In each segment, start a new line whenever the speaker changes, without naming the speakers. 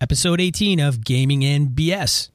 episode 18 of Gaming and BS.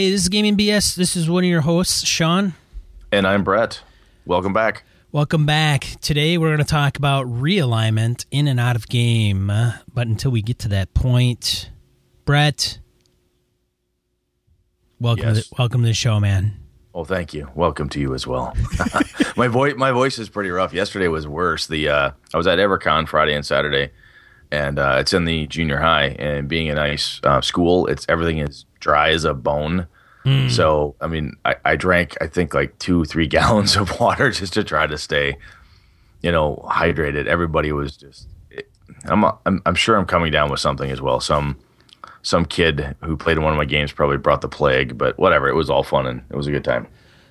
Hey, this is Gaming BS. This is one of your hosts, Sean.
And I'm Brett. Welcome back.
Welcome back. Today we're going to talk about realignment in and out of game. Uh, but until we get to that point, Brett, welcome,
Yes.
to, welcome to the show, man.
Well, thank you. Welcome to you as well. my voice, my voice is pretty rough. Yesterday was worse. The uh, I was at EverCon Friday and Saturday, and uh, it's in the junior high. And being a nice uh, school, it's everything is dry as a bone. Hmm. So I mean, I, I drank I think like two, three gallons of water just to try to stay, you know, hydrated. Everybody was just. It, I'm, I'm I'm sure I'm coming down with something as well. Some some kid who played in one of my games probably brought the plague, but whatever. It was all fun and it was a good time.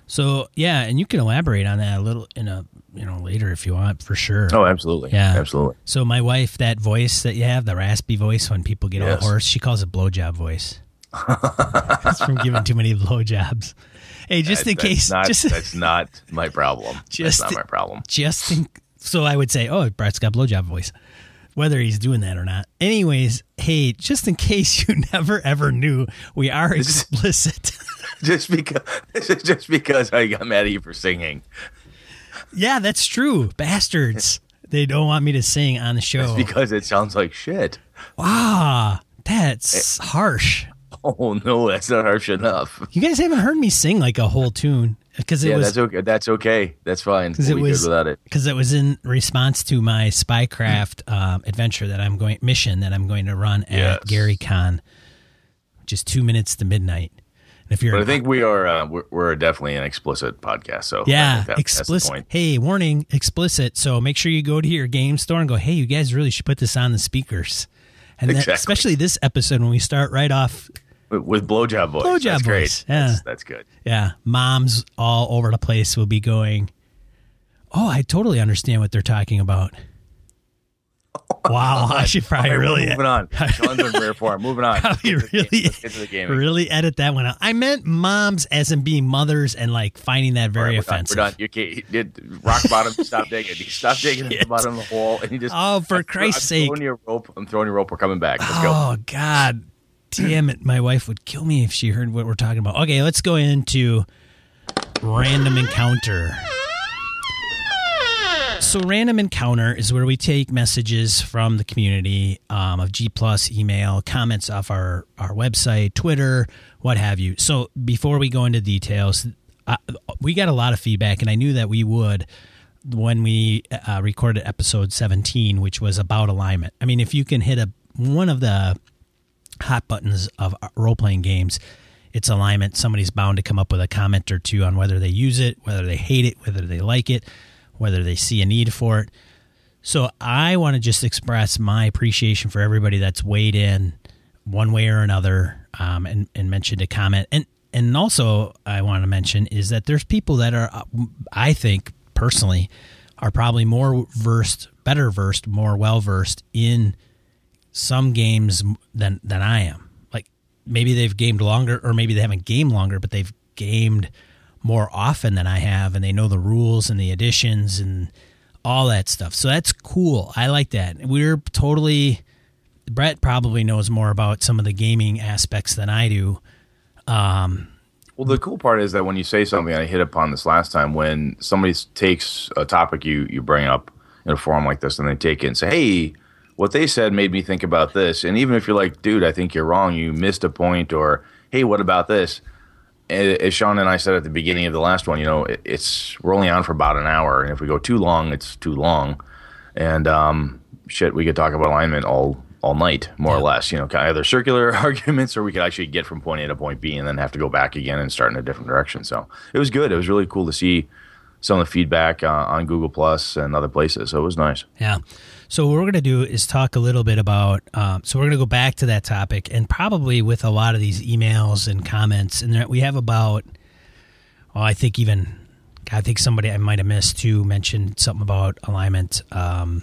So, yeah, and you can elaborate on that a little in a, you know, later if you want, for sure.
Oh, absolutely.
Yeah.
Absolutely.
So my wife, that voice that you have, the raspy voice when people get
Yes.
all hoarse, she calls it blowjob voice. It's from giving too many blowjobs. Hey, just in case,
Not,
just
that's not my problem.
Just-
that's not my problem.
just in, so I would say, oh, Brett's got blowjob voice, whether he's doing that or not. Anyways, hey, just in case you never ever knew, we are explicit.
Just because just because I got mad at you for singing.
yeah, that's true. Bastards. They don't want me to sing on the show.
Because it sounds like shit.
Wow, that's eh. harsh.
Oh no, that's not harsh enough.
You guys haven't heard me sing like a whole tune because it
yeah,
was
that's okay. That's okay. That's fine.
because it was
without it.
because it was in response to my spycraft um, adventure that I'm going mission that I'm going to run at
Yes.
Gary Con, just two minutes to midnight. And if you're
But I think we are uh, we're, we're definitely an explicit podcast. So
yeah
that-
explicit. Hey, warning, explicit. So make sure you go to your game store and go. Hey, you guys really should put this on the speakers. And that, especially this episode when we start right off,
With- With blowjob voice.
Blowjob
that's great.
yeah.
That's, that's good.
yeah, moms all over the place will be going. Oh, I totally understand what they're talking about. Wow, I should probably
right,
really
moving on. Sean's in rare form. Moving on.
probably
Let's get to the
really
get to the gaming.
really edit that one out. I meant moms as in being mothers and like finding that very
right, we're done.
offensive.
We're done. You. Did rock bottom. Stop digging. You stop digging at the bottom of the hole, and you just.
Oh, for
I'm-
Christ's
I'm
sake.
Throwing you a rope. I'm throwing you a rope. We're coming back. Let's go.
Oh God, damn it! My wife would kill me if she heard what we're talking about. Okay, let's go into random encounter. So, random encounter is where we take messages from the community um, of G Plus, email, comments off our our website, Twitter, what have you. So, before we go into details, uh, we got a lot of feedback, and I knew that we would when we uh, recorded episode 17, which was about alignment. I mean, if you can hit a one of the hot buttons of role playing games, it's alignment. Somebody's bound to come up with a comment or two on whether they use it, whether they hate it, whether they like it, whether they see a need for it. So I want to just express my appreciation for everybody that's weighed in one way or another um, and, and mentioned a comment. And and also I want to mention is that there's people that are, uh, I think personally, are probably more versed, better versed, more well versed in some games than than I am. Like maybe they've gamed longer, or maybe they haven't gamed longer, but they've gamed more often than I have, and they know the rules and the additions and all that stuff. So that's cool. I like that. We're totally. Brett probably knows more about some of the gaming aspects than I do.
Um, well, the cool part is that when you say something, I hit upon this last time, when somebody takes a topic you, you bring up in a forum like this and they take it and say, hey, what they said made me think about this. And even if you're like, dude, I think you're wrong, you missed a point, or hey, what about this? As Sean and I said at the beginning of the last one, you know, it, it's we're only on for about an hour. And if we go too long, it's too long. And um, shit, we could talk about alignment all all night, more or less. You know, either circular arguments, or we could actually get from point A to point B, and then have to go back again and start in a different direction. So it was good. It was really cool to see some of the feedback uh, on Google Plus and other places. So it was nice.
Yeah. So what we're going to do is talk a little bit about. Um, so we're going to go back to that topic, and probably with a lot of these emails and comments, and there, we have about. Oh, I think even. I think somebody I might have missed too mentioned something about alignment. Um,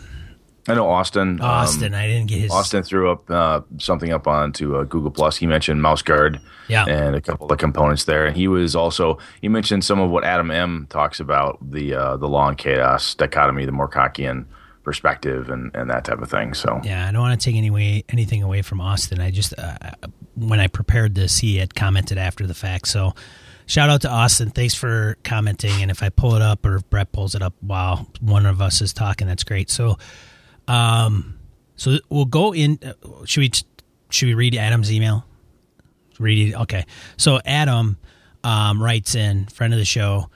I know Austin.
Austin, um, I didn't get his.
Austin threw up uh, something up onto uh, Google Plus. He mentioned mouse guard,
yeah,
and a couple of components there. And he was also he mentioned some of what Adam M talks about the uh, the law and chaos dichotomy, the Moorcockian perspective and, and that type of thing. So
yeah, I don't want to take any way, anything away from Austin. I just uh, when I prepared this, he had commented after the fact. So shout out to Austin. Thanks for commenting. And if I pull it up or if Brett pulls it up while one of us is talking, that's great. So, um, so we'll go in. Uh, should we should we read Adam's email? Read it. Okay. So Adam um, writes in friend of the show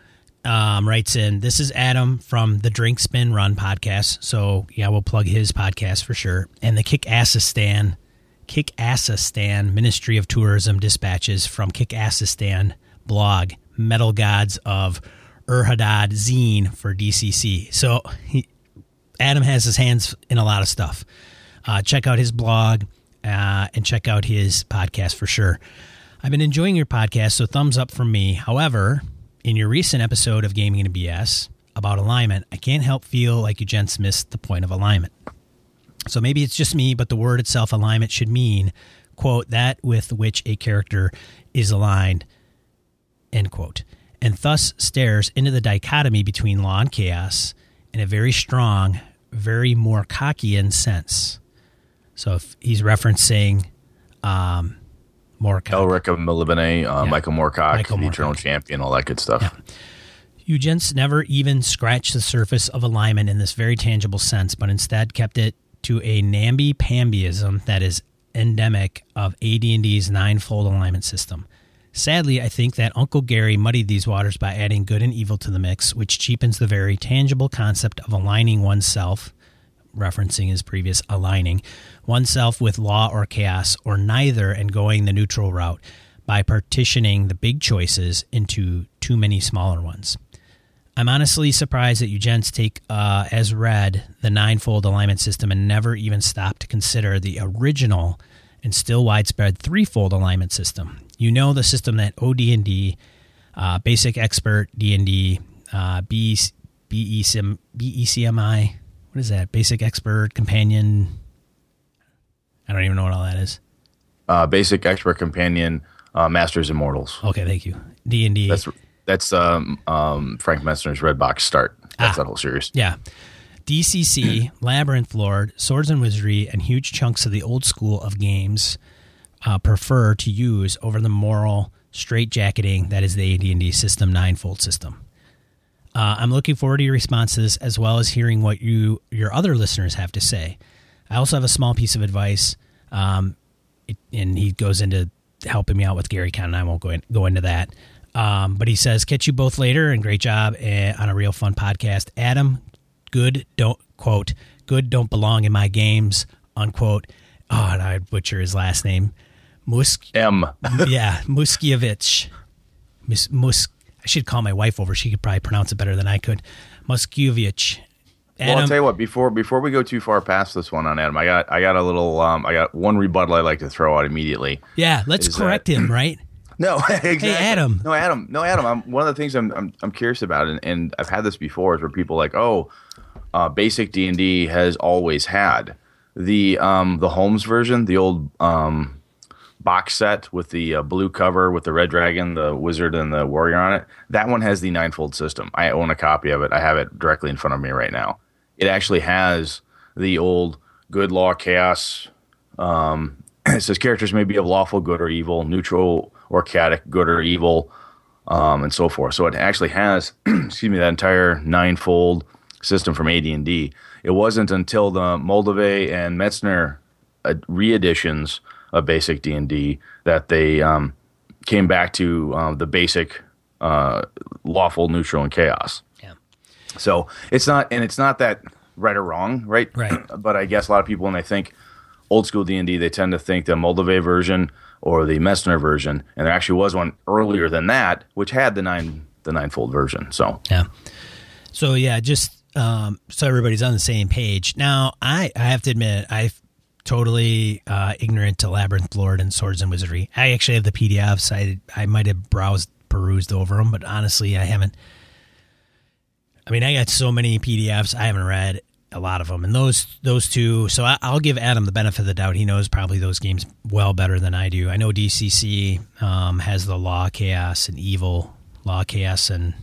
um, writes in, This is Adam from the Drink Spin Run podcast. So, yeah, we'll plug his podcast for sure. And the Kickassistan, Kick Assistan Ministry of Tourism dispatches from Kickassistan blog, Metal Gods of Ur-Hadad Zine for DCC. So, he, Adam has his hands in a lot of stuff. Uh, check out his blog uh, and check out his podcast for sure. I've been enjoying your podcast, so thumbs up from me. However, in your recent episode of Gaming and BS about alignment, I can't help feel like you gents missed the point of alignment. So maybe it's just me, but the word itself, alignment, should mean, quote, that with which a character is aligned, end quote, and thus stares into the dichotomy between law and chaos in a very strong, very Moorcockian sense. So if he's referencing um, Moorcock.
Elric of Melniboné, uh, yeah. Michael Moorcock, Michael the Moorcock. Eternal Champion, all that good stuff. Yeah.
You gents never even scratched the surface of alignment in this very tangible sense, but instead kept it to a namby-pambyism that is endemic of AD&D's ninefold alignment system. Sadly, I think that Uncle Gary muddied these waters by adding good and evil to the mix, which cheapens the very tangible concept of aligning oneself referencing his previous aligning oneself with law or chaos or neither and going the neutral route by partitioning the big choices into too many smaller ones. I'm honestly surprised that you gents take uh, as read the ninefold alignment system and never even stop to consider the original and still widespread threefold alignment system. You know the system that OD&D, uh, Basic Expert D&D, uh, BECM, BECMI, what is that? Basic expert companion. I don't even know what all that is.
Uh, basic expert companion, uh, Masters Immortals.
Okay, thank you. D and D.
That's that's um, um, Frank Mentzer's Red Box Start. That's ah, that whole series.
Yeah. DCC, Labyrinth Lord, Swords and Wizardry, and huge chunks of the old school of games uh, prefer to use over the moral straitjacketing that is the AD&D System Ninefold system. Uh, I'm looking forward to your responses as well as hearing what you your other listeners have to say. I also have a small piece of advice, um, it, and he goes into helping me out with Gary Con, and I won't go in, go into that. Um, but he says, "Catch you both later, and great job uh, on a real fun podcast." Adam, good don't quote good don't belong in my games unquote. Oh, and I butcher his last name. Musk
M.
yeah, Muszkiewicz. Mus, Musk I should call my wife over. She could probably pronounce it better than I could.
Adam, well, I'll tell you what. Before before we go too far past this one on Adam, I got I got a little um, I got one rebuttal I'd like to throw out immediately.
Yeah, let's correct that, him, right?
No, exactly.
Hey, Adam.
No, Adam. No, Adam. I'm, one of the things I'm I'm, I'm curious about, and, and I've had this before, is where people like, oh, uh, basic D and D has always had the um the Holmes version, the old um box set with the uh, blue cover with the red dragon, the wizard, and the warrior on it. That one has the ninefold system. I own a copy of it. I have it directly in front of me right now. It actually has the old good law chaos. Um, it says characters may be of lawful good or evil, neutral or chaotic good or evil, um, and so forth. So it actually has, excuse me, that entire ninefold system from AD&D. It wasn't until the Moldvay and Metzner uh, reeditions of basic D and D that they um, came back to uh, the basic uh, lawful, neutral, and chaos.
Yeah.
So it's not, and it's not that right or wrong, right?
Right.
But I guess a lot of people when they think old school D and D, they tend to think the Moldvay version or the Metzner version, and there actually was one earlier than that, which had the nine the ninefold version. So
yeah. So yeah, just um, so everybody's on the same page. Now, I I have to admit, I totally uh, ignorant to Labyrinth Lord and Swords and Wizardry. I actually have the PDFs. I I might have browsed perused over them, but honestly, I haven't. I mean, I got so many PDFs I haven't read a lot of them, and those those two. So I, will give Adam the benefit of the doubt. He knows probably those games well better than I do. I know DCC um, has the Law, Chaos, and Evil. Law, Chaos, and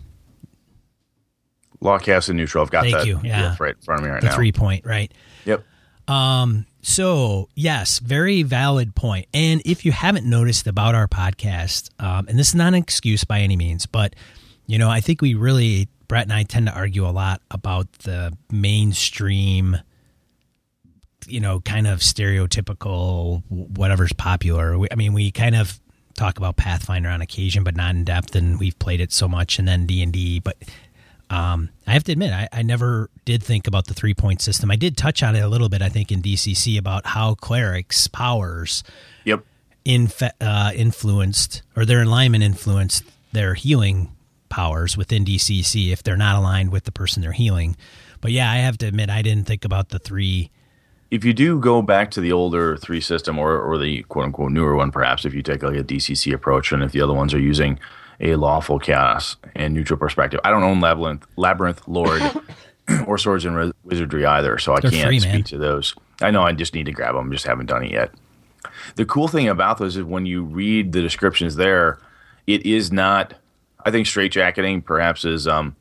Law, Chaos, and Neutral. I've got
Thank
that
you. Yeah.
right in front of me right
the
now.
three point right.
Yep.
Um, so yes, very valid point. And if you haven't noticed about our podcast, um, and this is not an excuse by any means, but you know, I think we really Brett and I tend to argue a lot about the mainstream, you know, kind of stereotypical whatever's popular. We, I mean, we kind of talk about Pathfinder on occasion, but not in depth, and we've played it so much, and then D and D, but um, I have to admit, I, I, never did think about the three point system. I did touch on it a little bit, I think, in DCC about how clerics' powers
Yep.
infe- uh, influenced or their alignment influenced their healing powers within DCC if they're not aligned with the person they're healing. But yeah, I have to admit, I didn't think about the three.
If you do go back to the older three system or, or the quote unquote newer one, perhaps if you take like a DCC approach, and if the other ones are using a lawful chaos and neutral perspective. I don't own Labyrinth, Labyrinth Lord or Swords and Wizardry either, so I
They're
can't
free,
speak to those. I know I just need to grab them, just haven't done it yet. The cool thing about those is when you read the descriptions there, it is not. I think straitjacketing perhaps is um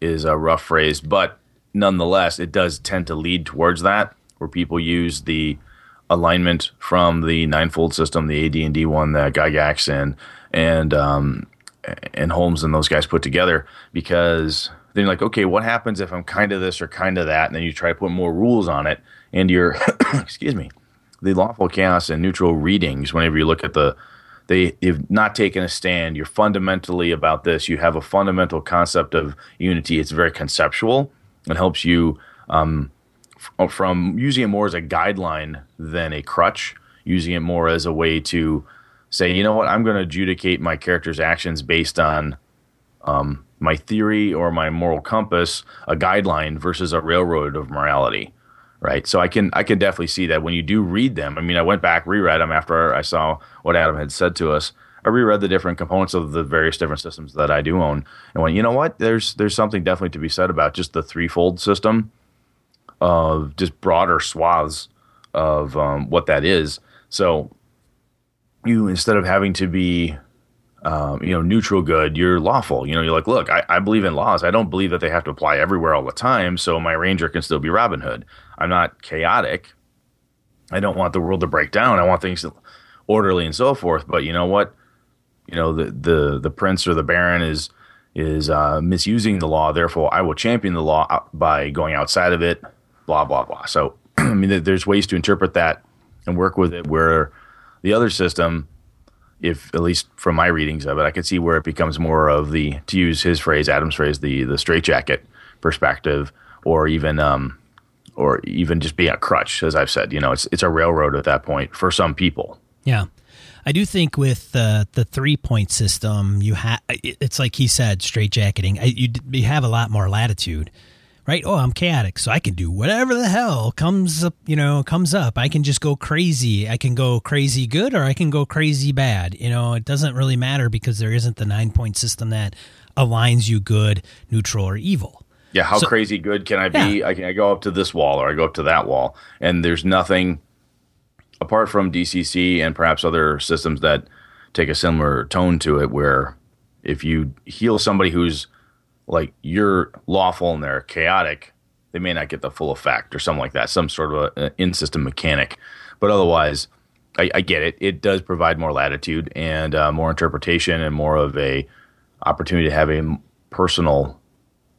is a rough phrase, but nonetheless, it does tend to lead towards that, where people use the alignment from the ninefold system, the AD&D one that Gygax and and um, and Holmes and those guys put together, because then you're like, okay, what happens if I'm kind of this or kind of that, and then you try to put more rules on it, and you're, excuse me, the lawful chaos and neutral readings. Whenever you look at the they have not taken a stand. You're fundamentally about this. You have a fundamental concept of unity. It's very conceptual and helps you um, f- from using it more as a guideline than a crutch, using it more as a way to say, you know what, I'm going to adjudicate my character's actions based on um, my theory or my moral compass, a guideline versus a railroad of morality right? So I can I can definitely see that when you do read them. I mean, I went back reread them after I saw what Adam had said to us. I reread the different components of the various different systems that I do own, and went, you know what? There's there's something definitely to be said about just the threefold system of just broader swaths of um, what that is. So you instead of having to be um, you know, neutral good, you're lawful. You know, you're like, look, I, I believe in laws. I don't believe that they have to apply everywhere all the time. So my ranger can still be Robin Hood. I'm not chaotic. I don't want the world to break down. I want things orderly and so forth. But you know what? You know, the the the prince or the baron is is uh, misusing the law. Therefore, I will champion the law by going outside of it. Blah blah blah. So, I mean, there's ways to interpret that and work with it. Where the other system if at least from my readings of it, I could see where it becomes more of the to use his phrase, Adam's phrase, the the straitjacket perspective, or even um, or even just being a crutch, as I've said. You know, it's it's a railroad at that point for some people.
Yeah. I do think with uh, the three point system, you have it's like he said, straight jacketing. You, you have a lot more latitude, right? Oh, I'm chaotic, so I can do whatever the hell comes up. You know, comes up. I can just go crazy. I can go crazy good, or I can go crazy bad. You know, it doesn't really matter because there isn't the nine point system that aligns you good, neutral, or evil.
Yeah, how
So-
crazy good can I be? I can I go up to this wall or I go up to that wall, and there's nothing apart from DCC and perhaps other systems that take a similar tone to it, where if you heal somebody who's like you're lawful and they're chaotic, they may not get the full effect or something like that, some sort of an in-system mechanic. But otherwise, I, I get it. It does provide more latitude and uh, more interpretation and more of a opportunity to have a personal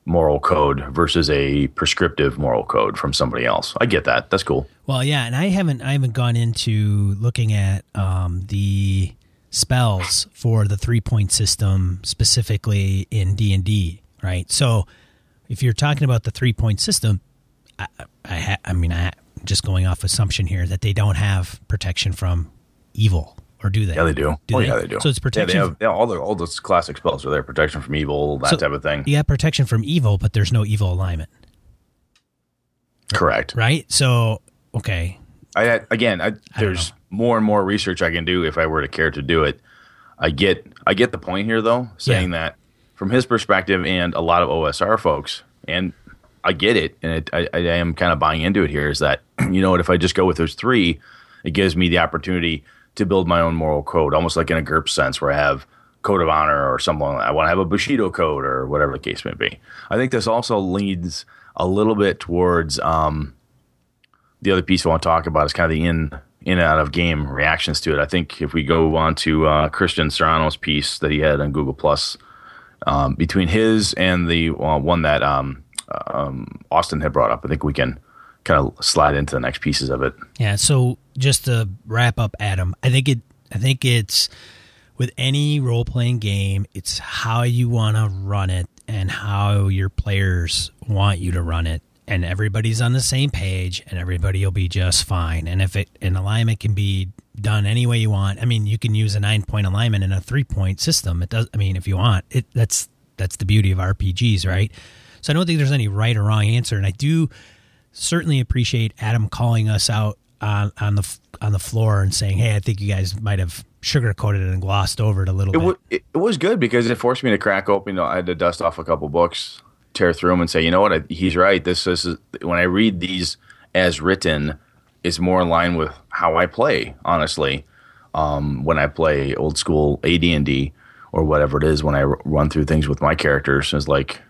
moral code versus a prescriptive moral code from somebody else. I get that. That's cool.
Well, yeah, and I haven't I haven't gone into looking at um, the spells for the three point system specifically in D and D, right? So, if you're talking about the three point system, I I, ha- I mean I just going off assumption here that they don't have protection from evil or do they?
Yeah, they do.
Do
oh
they?
yeah, they do.
So it's protection
Yeah, they have yeah, all the all those classic spells are there. Protection from evil, that
So-
type of thing.
Yeah, protection from evil, but there's no evil alignment,
Correct.
right? So okay,
I again, I, there's
know.
more and more research I can do if I were to care to do it. I get I get the point here though, saying that from his perspective and a lot of OSR folks, and I get it, and it, I, I am kind of buying into it here. Is that you know what? If I just go with those three, it gives me the opportunity to build my own moral code, almost like in a GURP sense, where I have code of honor or something. Like. I want to have a Bushido code or whatever the case may be. I think this also leads a little bit towards. Um, the other piece I want to talk about is kind of the in in and out of game reactions to it. I think if we go on to uh, Christian Serrano's piece that he had on Google Plus, um, between his and the uh, one that um, um, Austin had brought up, I think we can kind of slide into the next pieces of it.
yeah. So just to wrap up, Adam, I think it. I think it's with any role playing game, it's how you want to run it and how your players want you to run it. And everybody's on the same page, and everybody will be just fine. And if it an alignment can be done any way you want, I mean, you can use a nine point alignment in a three point system. It does. I mean, if you want it, that's that's the beauty of RPGs, right? So I don't think there's any right or wrong answer, and I do certainly appreciate Adam calling us out on on the on the floor and saying, "Hey, I think you guys might have sugarcoated it and glossed over it a little
It,
bit."
w- it, it was good because it forced me to crack open. You know, I had to dust off a couple books, tear through them, and say, you know what, I, he's right. This is when I read these as written, it's more in line with how I play. Honestly, um, when I play old school AD and D or whatever it is, when I r- run through things with my characters, is like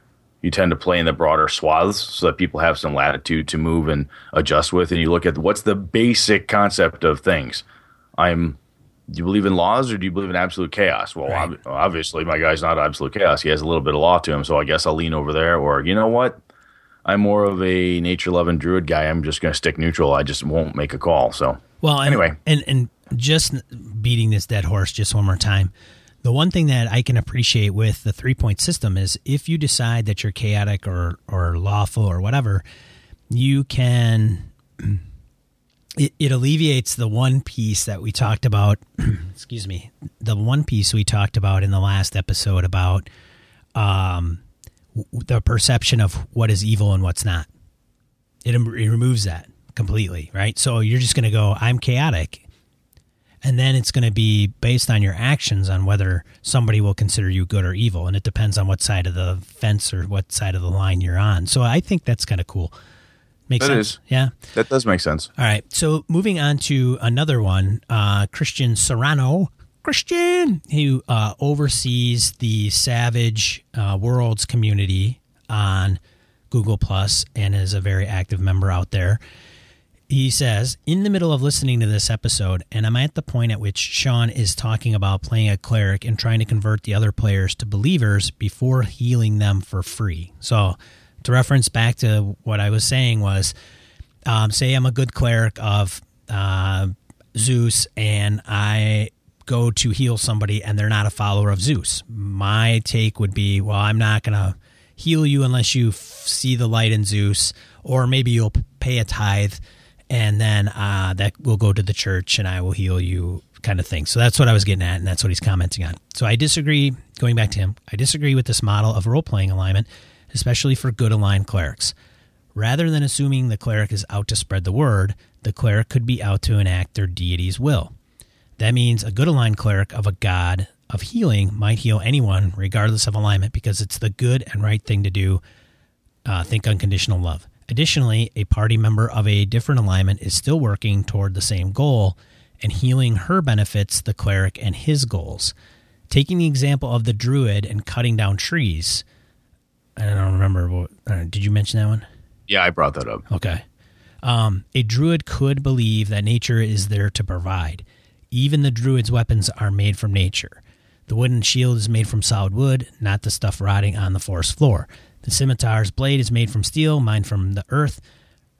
you tend to play in the broader swaths so that people have some latitude to move and adjust with. And you look at what's the basic concept of things. I'm do you believe in laws or do you believe in absolute chaos? Well,
Right.
ob- obviously, my guy's not absolute chaos. He has a little bit of law to him, so I guess I'll lean over there. Or, you know what? I'm more of a nature loving druid guy. I'm just going to stick neutral. I just won't make a call. So,
Well, and,
Anyway.
and and just beating this dead horse just one more time. The one thing that I can appreciate with the three point system is if you decide that you're chaotic or or lawful or whatever, you can. It, it alleviates the one piece that we talked about. excuse me, the one piece we talked about in the last episode about um, the perception of what is evil and what's not it, it removes that completely, right? So you're just going to go, I'm chaotic. And then it's going to be based on your actions on whether somebody will consider you good or evil. And it depends on what side of the fence or what side of the line you're on. So I think that's kind of cool. Makes
That
sense.
is.
Yeah.
that does make sense.
All right. So moving on to another one, uh, Christian Serrano. Christian, who uh, oversees the Savage uh, Worlds community on Google Plus and is a very active member out there. He says, in the middle of listening to this episode, and I'm at the point at which Sean is talking about playing a cleric and trying to convert the other players to believers before healing them for free. So, to reference back to what I was saying was, um, say I'm a good cleric of uh, Zeus and I go to heal somebody and they're not a follower of Zeus. My take would be, well, I'm not going to heal you unless you f- see the light in Zeus, or maybe you'll p- pay a tithe and then uh, that will go to the church and I will heal you, kind of thing. So that's what I was getting at, and that's what he's commenting on. So I disagree, going back to him, I disagree with this model of role playing alignment, especially for good aligned clerics. Rather than assuming the cleric is out to spread the word, the cleric could be out to enact their deity's will. That means a good aligned cleric of a god of healing might heal anyone, regardless of alignment, because it's the good and right thing to do. Uh, think unconditional love. Additionally, a party member of a different alignment is still working toward the same goal, and healing her benefits the cleric and his goals. Taking the example of the druid and cutting down trees, I don't remember. What, uh, did you mention that one?
Yeah, I brought that up.
Okay. Um, a druid could believe that nature is there to provide. Even the druid's weapons are made from nature. The wooden shield is made from solid wood, not the stuff rotting on the forest floor. The scimitar's blade is made from steel, mined from the earth.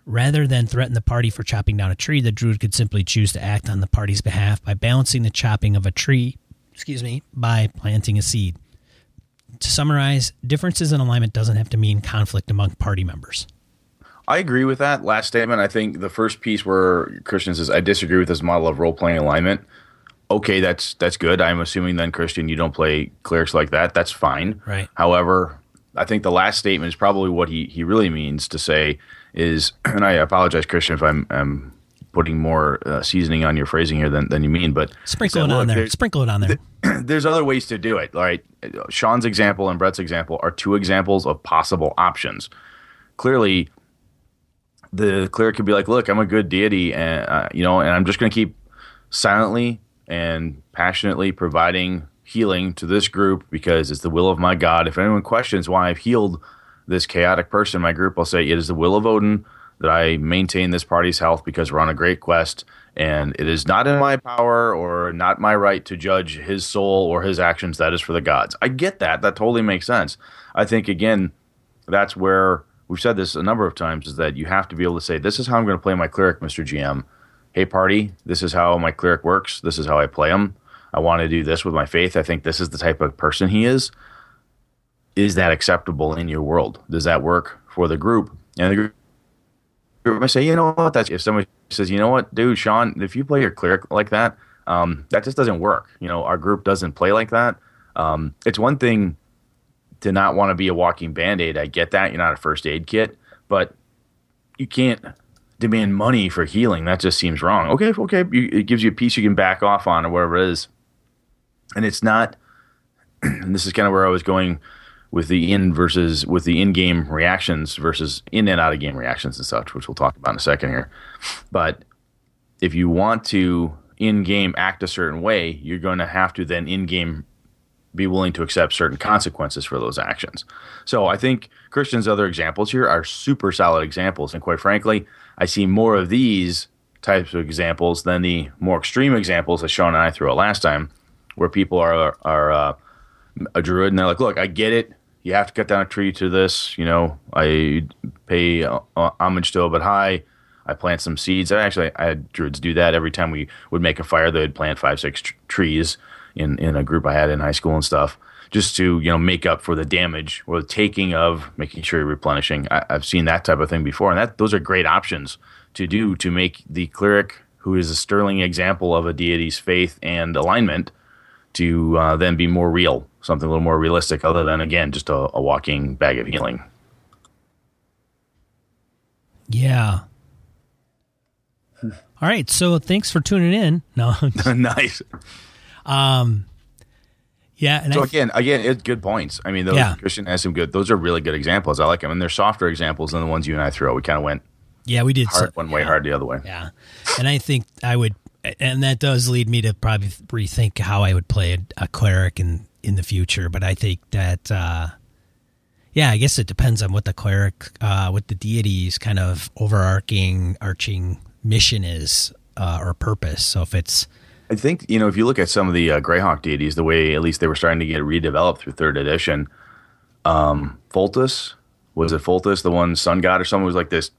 Rather than threaten the party for chopping down a tree, the druid could simply choose to act on the party's behalf by balancing the chopping of a tree, excuse me, by planting a seed. To summarize, differences in alignment doesn't have to mean conflict among party members.
I agree with that last statement. I think the first piece where Christian says, I disagree with this model of role playing alignment. okay, that's that's good. I'm assuming then, Christian, you don't play clerics like that. That's fine.
Right.
However, I think the last statement is probably what he, he really means to say is, and I apologize, Christian, if I'm, I'm putting more uh, seasoning on your phrasing here than, than you mean, but
sprinkle it on there. Sprinkle it on there.
There's other ways to do it. Right. Sean's example and Brett's example are two examples of possible options. Clearly, the cleric could be like, "Look, I'm a good deity, and uh, you know, and I'm just going to keep silently and passionately providing healing to this group because it's the will of my God. If anyone questions why I've healed this chaotic person in my group, I'll say it is the will of Odin that I maintain this party's health because we're on a great quest, and it is not in my power or not my right to judge his soul or his actions. That is for the gods. I get that. That totally makes sense. I think again, that's where we've said this a number of times is that you have to be able to say, "This is how I'm going to play my cleric, Mister GM." Hey, party, this is how my cleric works. This is how I play him. I want to do this with my faith. I think this is the type of person he is. Is that acceptable in your world? Does that work for the group? And the group I say, you know what? That's if somebody says, you know what, dude, Sean, if you play your cleric like that, um, that just doesn't work. You know, our group doesn't play like that. Um, it's one thing to not want to be a walking band aid. I get that. You're not a first aid kit, but you can't demand money for healing. That just seems wrong. Okay, okay, you, it gives you a piece you can back off on or whatever it is, and it's not. And this is kind of where I was going with the in versus with the in-game reactions versus in and out of game reactions and such, which we'll talk about in a second here. But if you want to in-game act a certain way, you're going to have to then in-game be willing to accept certain consequences for those actions. So I think Christian's other examples here are super solid examples, and quite frankly, I see more of these types of examples than the more extreme examples that Sean and I threw out last time, where people are are uh, a druid and they're like, "Look, I get it you have to cut down a tree to this. You know, I pay uh, homage to Obad-Hai. I plant some seeds. I actually I had druids do that every time we would make a fire. They'd plant five, six tr- trees in in a group I had in high school and stuff, just to you know make up for the damage or the taking of making sure you're replenishing. I, I've seen that type of thing before, and that those are great options to do to make the cleric, who is a sterling example of a deity's faith and alignment, to uh, then be more real something a little more realistic, other than again just a, a walking bag of healing.
Yeah. All right, so thanks for tuning in. No,
nice.
Um, yeah.
And so I, again, again, it's good points. I mean, those yeah. Christian has some good. Those are really good examples. I like them, and they're softer examples than the ones you and I threw out. We kind of went.
Yeah, we did
hard so, one way, hard the other way.
Yeah, and I think I would, and that does lead me to probably rethink how I would play a, a cleric in in the future. But I think that, uh, yeah, I guess it depends on what the cleric, uh, what the deity's kind of overarching, arching mission is uh, or purpose. So if it's,
I think you know if you look at some of the uh, Greyhawk deities, the way at least they were starting to get redeveloped through third edition. Um, Foltest was it Pholtus, the one sun god or someone was like this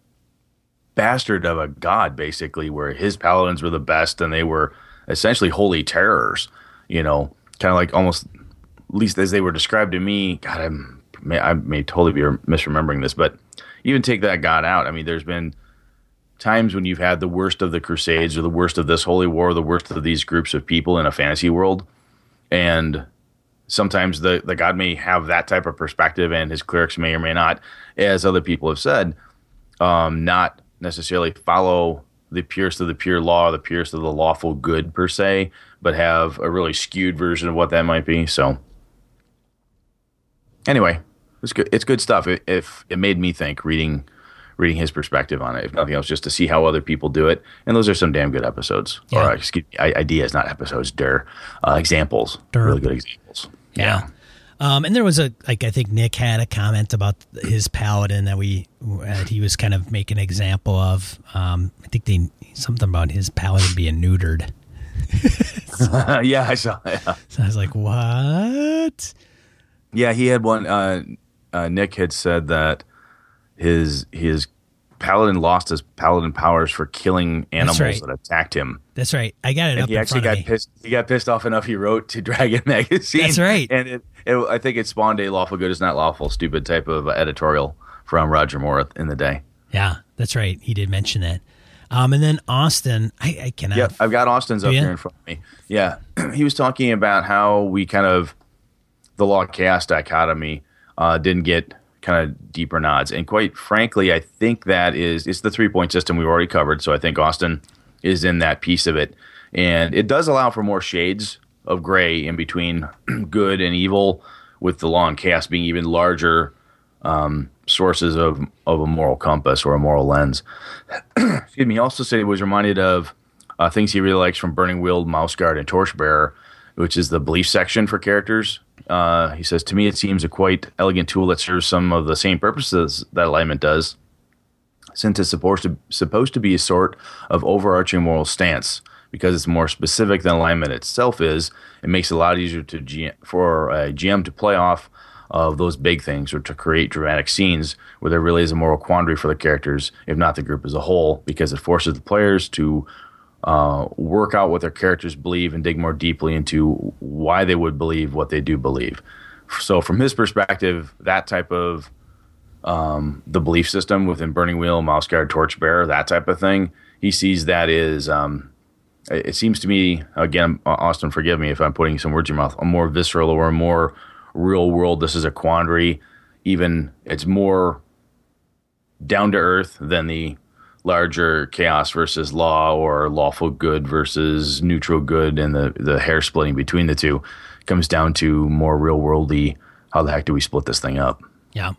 bastard of a god, basically, where his paladins were the best and they were essentially holy terrors. You know, kind of like almost at least as they were described to me, God, I'm, I may totally be misremembering this, but even take that God out. I mean, there's been times when you've had the worst of the Crusades or the worst of this holy war, the worst of these groups of people in a fantasy world, and sometimes the the God may have that type of perspective, and his clerics may or may not, as other people have said, um, not necessarily follow the purest of the pure law, the purest of the lawful good per se, but have a really skewed version of what that might be. So anyway, it's good. It's good stuff. It, if it made me think reading reading his perspective on it, if nothing else, just to see how other people do it. And those are some damn good episodes, yeah. or excuse me, ideas, not episodes. Der uh, examples, Der. really good examples.
Yeah. Um, and there was a like I think Nick had a comment about his paladin that we that he was kind of making an example of. Um, I think they something about his paladin being neutered.
yeah, I saw. Yeah.
So I was like, what?
Yeah, he had one. Uh, uh, Nick had said that his his paladin lost his paladin powers for killing animals right. that attacked him.
That's right. I got it.
And he actually got pissed. He got pissed off enough. He wrote to Dragon Magazine.
That's right.
And it, it, I think it spawned a lawful good is not lawful stupid type of editorial from Roger Moore in the day.
Yeah, that's right. He did mention that. Um, and then Austin, I, I cannot.
Yeah, I've got Austin's up
Yeah.
here in front of me. Yeah, he was talking about how we kind of the law chaos dichotomy uh, didn't get kind of deeper nods, and quite frankly, I think that is it's the three point system we've already covered. So I think Austin is in that piece of it, and it does allow for more shades of gray in between good and evil, with the law and chaos being even larger um, sources of of a moral compass or a moral lens. Excuse me. Also said he was reminded of uh, things he really likes from Burning Wheel, Mouse Guard, and Torchbearer, which is the belief section for characters. Uh, he says, To me, it seems a quite elegant tool that serves some of the same purposes that alignment does, since it's supposed to, supposed to be a sort of overarching moral stance. Because it's more specific than alignment itself is, it makes it a lot easier to G- for a GM to play off of those big things or to create dramatic scenes where there really is a moral quandary for the characters, if not the group as a whole, because it forces the players to uh, work out what their characters believe and dig more deeply into why they would believe what they do believe. So, from his perspective, that type of um, the belief system within Burning Wheel, Mouse Guard, Torchbearer, that type of thing, he sees that is. Um, it seems to me, again, Austin, forgive me if I'm putting some words in your mouth, a more visceral or a more real world. This is a quandary. Even it's more down to earth than the larger chaos versus law or lawful good versus neutral good and the, the hair splitting between the two comes down to more real worldy how the heck do we split this thing up
Yeah.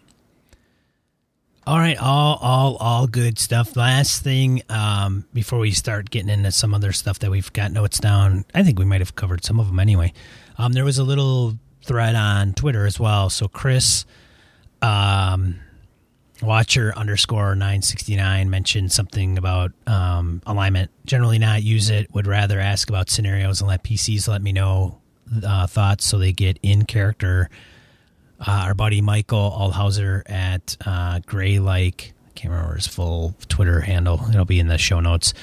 All right, all all all good stuff. Last thing, um, before we start getting into some other stuff that we've got notes down, I think we might have covered some of them anyway. Um, there was a little thread on Twitter as well. So Chris, um, Watcher underscore nine sixty nine mentioned something about um, alignment. Generally, not use it. Would rather ask about scenarios and let PCs let me know uh, thoughts so they get in character uh, our buddy Michael Alhauser at uh, Gray Like. I can't remember his full Twitter handle. It'll be in the show notes.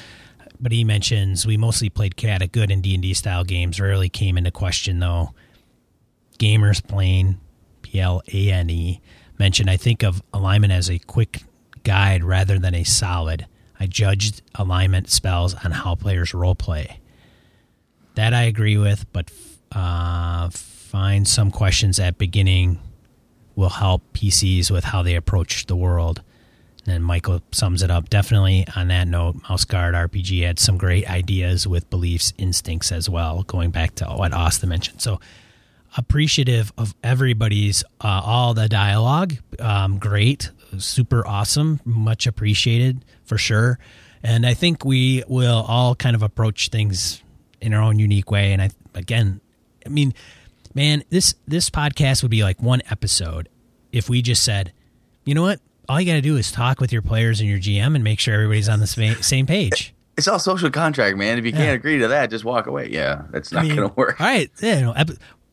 But he mentions we mostly played chaotic good in D and D style games. Rarely came into question though. Gamers Plane, P L A N E, mentioned I think of alignment as a quick guide rather than a solid. I judged alignment spells on how players role play. That I agree with, but uh, find some questions at beginning will help PCs with how they approach the world. And Michael sums it up. Definitely on that note, Mouse Guard RPG had some great ideas with beliefs, instincts as well, going back to what Austin mentioned. So appreciative of everybody's, uh, all the dialogue. Um, great, super awesome, much appreciated for sure. And I think we will all kind of approach things in our own unique way. And I, again, I mean, man, this this podcast would be like one episode if we just said, you know what, all you got to do is talk with your players and your GM and make sure everybody's on the same same page.
it's all social contract man if you can't agree to that just walk away yeah that's not
I mean,
gonna work
All right, yeah, you know,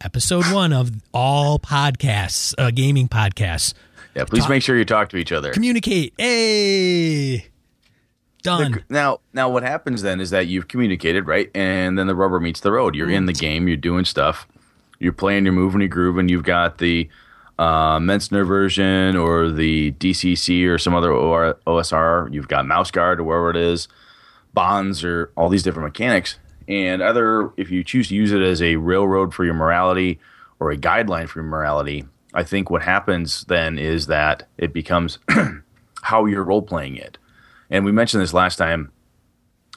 episode one of all podcasts, uh, gaming podcasts.
yeah please
talk-
make sure you talk to each other
Communicate. Hey, done.
Now, now what happens then is that you've communicated, right? And then the rubber meets the road. You're in the game, you're doing stuff, you're playing, you're moving, you're grooving. You've got the uh, Mentzer version or the DCC or some other OR, OSR. You've got Mouse Guard or wherever it is, bonds or all these different mechanics. And other if you choose to use it as a railroad for your morality or a guideline for your morality, I think what happens then is that it becomes how you're role playing it. And we mentioned this last time.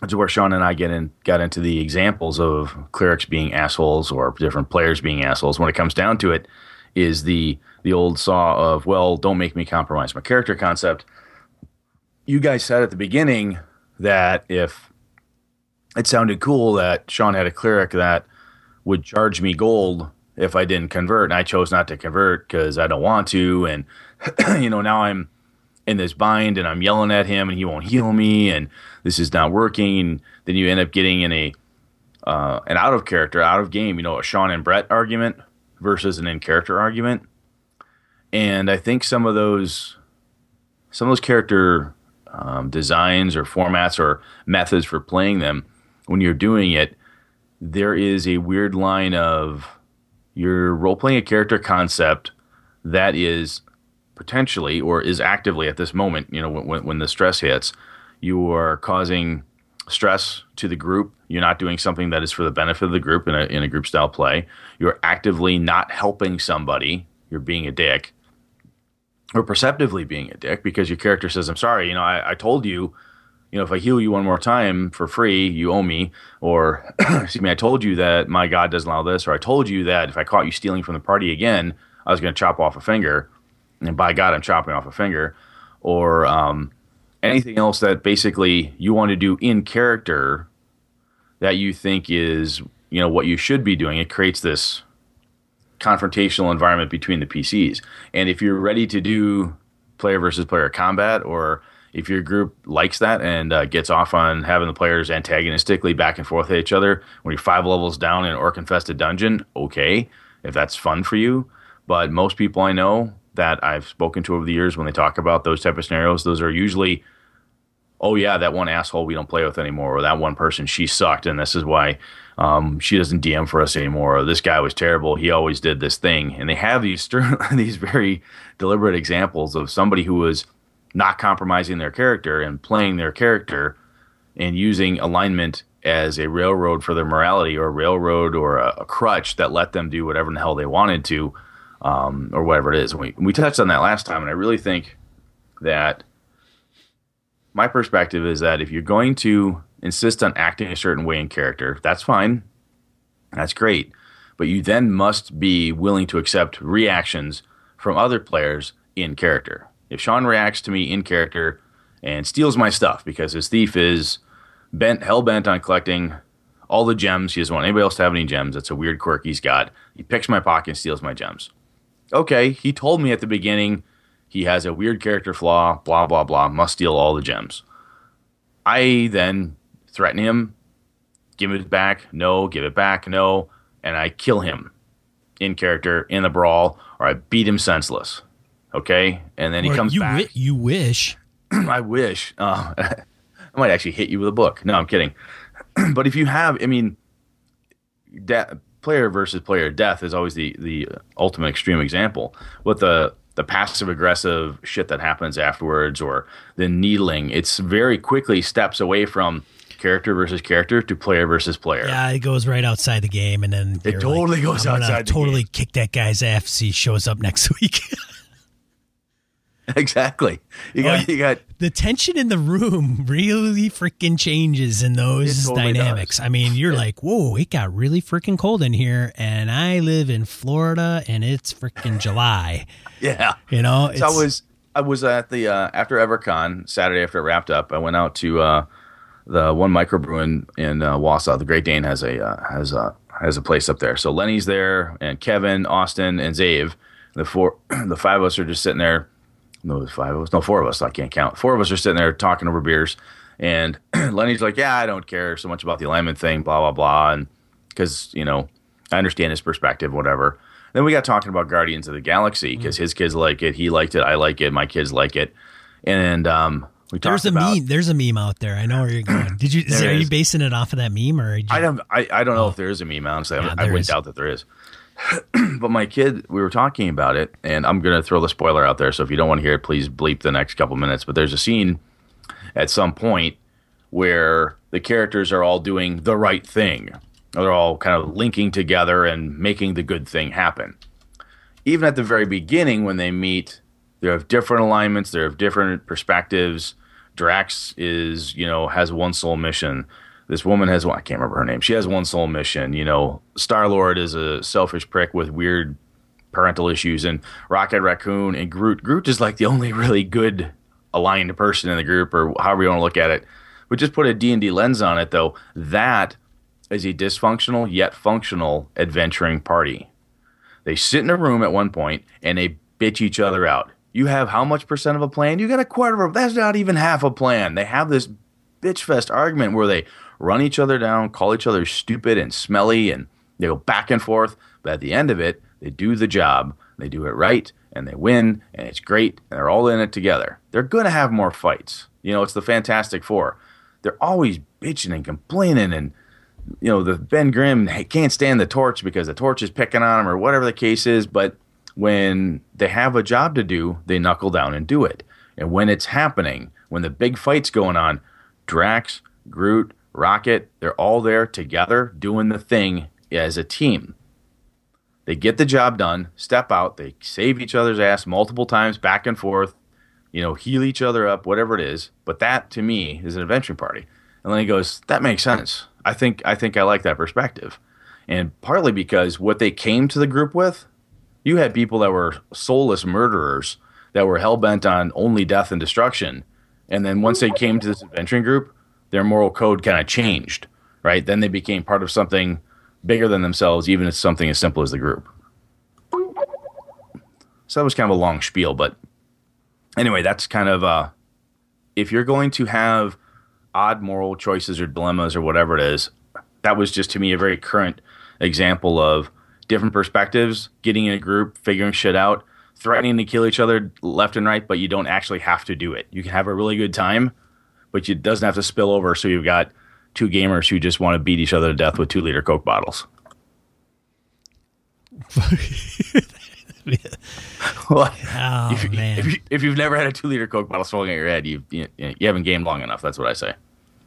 It's where Sean and I get in, got into the examples of clerics being assholes or different players being assholes. When it comes down to it, is the the old saw of well, don't make me compromise my character concept. You guys said at the beginning that if it sounded cool that Sean had a cleric that would charge me gold if I didn't convert, and I chose not to convert because I don't want to, and you know now I'm in this bind and I'm yelling at him and he won't heal me and this is not working and then you end up getting in a uh, an out of character, out of game, you know, a Sean and Brett argument versus an in character argument. And I think some of those some of those character um, designs or formats or methods for playing them, when you're doing it, there is a weird line of you're role playing a character concept that is potentially or is actively at this moment, you know, when, when the stress hits, you are causing stress to the group. You're not doing something that is for the benefit of the group in a, in a group style play. You're actively not helping somebody. You're being a dick or perceptively being a dick because your character says, I'm sorry, you know, I, I told you, you know, if I heal you one more time for free, you owe me. Or, excuse me, I told you that my God doesn't allow this. Or I told you that if I caught you stealing from the party again, I was going to chop off a finger. And by God, I'm chopping off a finger. Or um, anything else that basically you want to do in character that you think is, you know, what you should be doing. It creates this confrontational environment between the PCs. And if you're ready to do player versus player combat, or if your group likes that and uh, gets off on having the players antagonistically back and forth at each other when you're five levels down in an orc infested dungeon, okay, if that's fun for you. But most people I know that I've spoken to over the years when they talk about those type of scenarios, those are usually oh yeah, that one asshole we don't play with anymore, or that one person she sucked, and this is why um, she doesn't DM for us anymore. Or this guy was terrible; he always did this thing, and they have these these very deliberate examples of somebody who was not compromising their character and playing their character and using alignment as a railroad for their morality or a railroad or a, a crutch that let them do whatever the hell they wanted to um, or whatever it is. we, we touched on that last time, and I really think that my perspective is that if you're going to insist on acting a certain way in character, that's fine. That's great. But you then must be willing to accept reactions from other players in character. If Sean reacts to me in character and steals my stuff because his thief is bent hell bent on collecting all the gems, he doesn't want anybody else to have any gems. That's a weird quirk he's got. He picks my pocket and steals my gems. Okay, he told me at the beginning he has a weird character flaw, blah, blah, blah, must steal all the gems. I then threaten him, give it back, no, give it back, no, and I kill him in character in the brawl, or I beat him senseless. Okay? And then he comes
you
back.
Wi- you wish.
I wish. Uh, I might actually hit you with a book. No, I'm kidding. but if you have, I mean, de- player versus player death is always the the ultimate extreme example. What the the passive aggressive shit that happens afterwards or the needling, it's very quickly steps away from character versus character to player versus player.
Yeah, it goes right outside the game, and then
it totally
like,
goes outside.
totally
game.
kick that guy's ass. He shows up next week.
exactly. You got oh, you got
the tension in the room really freaking changes in those totally dynamics. Does. I mean, you're yeah. like, whoa, it got really freaking cold in here, and I live in Florida, and it's freaking July.
yeah,
you know.
So I was I was at the uh, after EverCon Saturday after it wrapped up. I went out to uh, the one microbrew in, in uh, Wausau. The Great Dane has a uh, has a has a place up there. So Lenny's there, and Kevin, Austin, and Zave. The four, the five of us are just sitting there no, it was five of us. No, four of us. I can't count. Four of us are sitting there talking over beers, and Lenny's like, "Yeah, I don't care so much about the alignment thing, blah blah blah," and because you know, I understand his perspective, whatever. Then we got talking about Guardians of the Galaxy because mm-hmm. his kids like it, he liked it, I like it, my kids like it, and um, we
there's a
about,
meme. There's a meme out there. I know where you're going. Did you? Is, are you basing it off of that meme or? You,
I don't. I, I don't know oh. if there is a meme. Honestly, yeah, I, I would doubt that there is. but my kid, we were talking about it, and I'm going to throw the spoiler out there. So if you don't want to hear it, please bleep the next couple minutes. But there's a scene at some point where the characters are all doing the right thing. They're all kind of linking together and making the good thing happen. Even at the very beginning, when they meet, they have different alignments, they have different perspectives. Drax is, you know, has one sole mission this woman has one. I can't remember her name. She has one sole mission. You know, Star Lord is a selfish prick with weird parental issues, and Rocket Raccoon and Groot. Groot is like the only really good aligned person in the group, or however you want to look at it. But just put a D and D lens on it, though. That is a dysfunctional yet functional adventuring party. They sit in a room at one point and they bitch each other out. You have how much percent of a plan? You got a quarter of. That's not even half a plan. They have this bitch fest argument where they run each other down, call each other stupid and smelly, and they go back and forth. But at the end of it, they do the job, they do it right, and they win, and it's great, and they're all in it together. They're going to have more fights. You know, it's the Fantastic Four. They're always bitching and complaining, and you know, the Ben Grimm can't stand the torch because the torch is picking on him, or whatever the case is. But when they have a job to do, they knuckle down and do it. And when it's happening, when the big fight's going on, Drax, Groot, Rocket, they're all there together doing the thing as a team. They get the job done, step out, they save each other's ass multiple times back and forth, you know, heal each other up, whatever it is. But that to me is an adventure party. And then he goes, That makes sense. I think I think I like that perspective. And partly because what they came to the group with, you had people that were soulless murderers that were hell bent on only death and destruction. And then once they came to this adventuring group, their moral code kind of changed, right? Then they became part of something bigger than themselves, even if something as simple as the group. So that was kind of a long spiel, but anyway, that's kind of uh, if you're going to have odd moral choices or dilemmas or whatever it is, that was just to me a very current example of different perspectives, getting in a group, figuring shit out, threatening to kill each other left and right, but you don't actually have to do it. You can have a really good time, but it doesn't have to spill over. So you've got two gamers who just want to beat each other to death with two liter Coke bottles. well,
Oh
if,
man.
if, you, if you've never had a two liter Coke bottle swung at your head, you, you you haven't gamed long enough. That's what I say.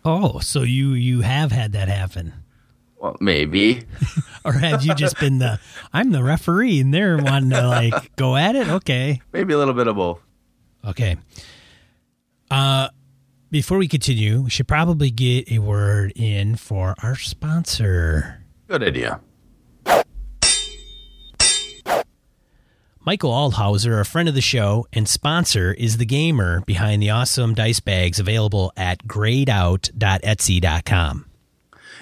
oh, so you you have had that happen.
Well, maybe.
Or have you just been the I'm the referee and they're wanting to like go at it? Okay.
Maybe a little bit of both.
Okay. Uh before we continue, we should probably get a word in for our sponsor.
Good idea.
Michael Aldhauser, a friend of the show and sponsor, is the gamer behind the awesome dice bags available at greyedout.etsy.com.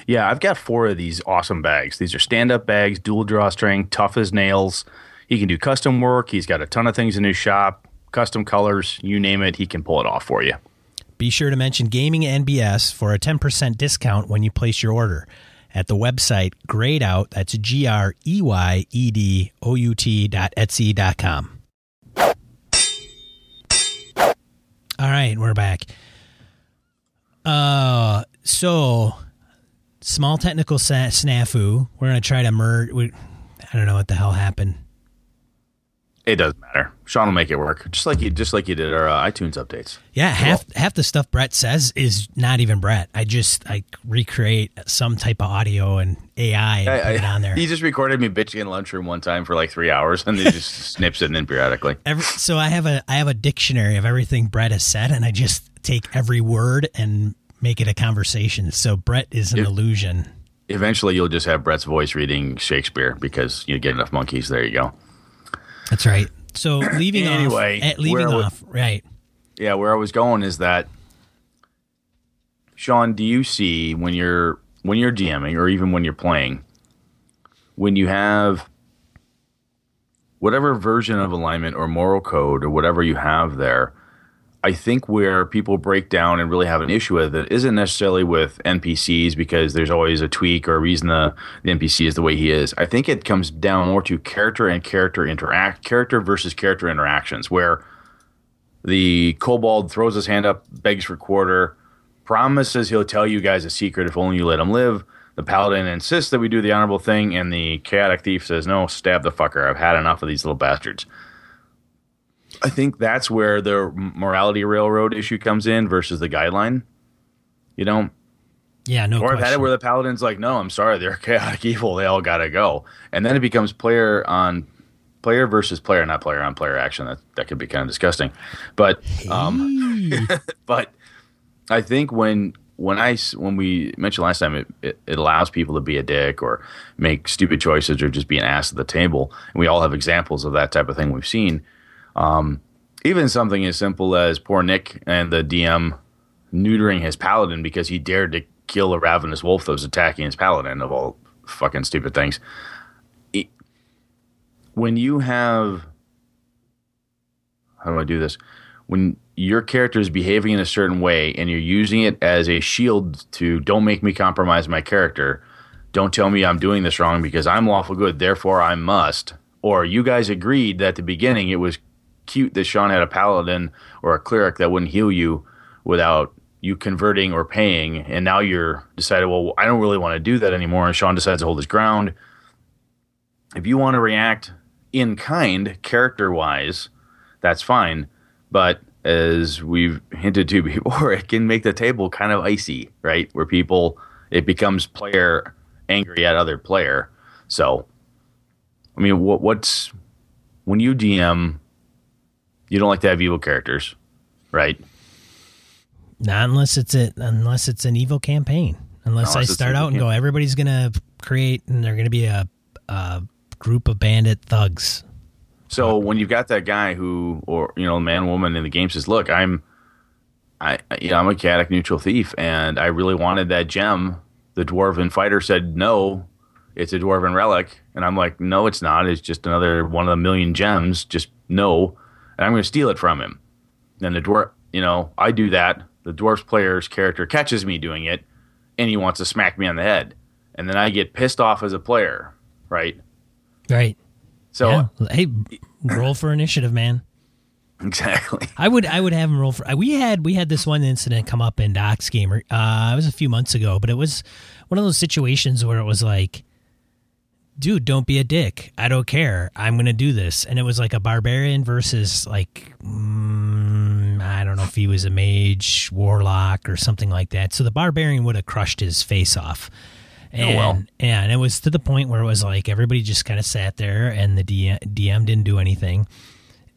Yeah, I've got four of these awesome bags. These are stand up bags, dual drawstring, tough as nails. He can do custom work. He's got a ton of things in his shop, custom colors, you name it, he can pull it off for you.
Be sure to mention Gaming NBS for a 10% discount when you place your order at the website greyedout, that's G R E Y E D O U T dot Etsy dot com. All right, we're back. Uh, so small technical snafu. We're gonna try to merge. I don't know what the hell happened.
It doesn't matter. Sean will make it work, just like you just like you did our uh, iTunes updates.
Yeah, half half the stuff Brett says is not even Brett. I just I recreate some type of audio and AI and put it on there.
He just recorded me bitching in lunchroom one time for like three hours, and then just snips it in periodically.
Every, so I have a I have a dictionary of everything Brett has said, and I just take every word and make it a conversation. So Brett is an
If-
illusion.
Eventually, you'll just have Brett's voice reading Shakespeare because you get enough monkeys. There you go.
That's right. So leaving
Anyway,
off, eh, leaving off, right?
Yeah, where I was going is that Sean, do you see when you're when you're DMing or even when you're playing, when you have whatever version of alignment or moral code or whatever you have there, I think where people break down and really have an issue with it isn't necessarily with NPCs because there's always a tweak or a reason the, the NPC is the way he is. I think it comes down more to character and character interact character versus character interactions where the kobold throws his hand up, begs for quarter, promises he'll tell you guys a secret if only you let him live. The paladin insists that we do the honorable thing, and the chaotic thief says, "No, stab the fucker. I've had enough of these little bastards." I think that's where the morality railroad issue comes in versus the guideline. You know,
Yeah, no
or I've had it where the paladin's like, "No, I'm sorry, they're chaotic evil. They all gotta go," and then it becomes player on player versus player, not player on player action. That that could be kind of disgusting, but um, but I think when when I when we mentioned last time, it, it, it allows people to be a dick or make stupid choices or just be an ass at the table, and we all have examples of that type of thing we've seen. Um, even something as simple as poor Nick and the DM neutering his paladin because he dared to kill a ravenous wolf that was attacking his paladin of all fucking stupid things. It- when you have how do I do this? When your character is behaving in a certain way and you're using it as a shield to don't make me compromise my character, don't tell me I'm doing this wrong because I'm lawful good, therefore I must. Or you guys agreed that at the beginning it was cute that Sean had a paladin or a cleric that wouldn't heal you without you converting or paying, and now you're decided, well, I don't really want to do that anymore, and Sean decides to hold his ground. If you want to react in kind, character wise, that's fine. But as we've hinted to before, it can make the table kind of icy, right? Where people it becomes player angry at other player. So, I mean, what what's when you GM, you don't like to have evil characters, right?
Not unless it's a unless it's an evil campaign. Unless, I start out and go, everybody's gonna create, and they're gonna be a, a group of bandit thugs.
So when you've got that guy who, or you know, man, woman in the game says, "Look, I'm, I, you know, I'm a chaotic neutral thief, and I really wanted that gem." The dwarven fighter said, "No, it's a dwarven relic," and I'm like, "No, it's not. It's just another one of the million gems. Just no." And I'm going to steal it from him. Then the dwarf, you know, I do that. The dwarf's player's character catches me doing it and he wants to smack me on the head. And then I get pissed off as a player, right?
Right.
So
yeah. hey, roll for initiative, man.
Exactly.
I would I would have him roll for. We had we had this one incident come up in Doc's Gamer. Uh, it was a few months ago, but it was one of those situations where it was like, dude, don't be a dick. I don't care. I'm gonna do this, and it was like a barbarian versus like. Mm, I don't know if he was a mage, warlock, or something like that. So the barbarian would have crushed his face off. And,
oh, well.
yeah, and it was to the point where it was like everybody just kind of sat there and the DM, DM didn't do anything.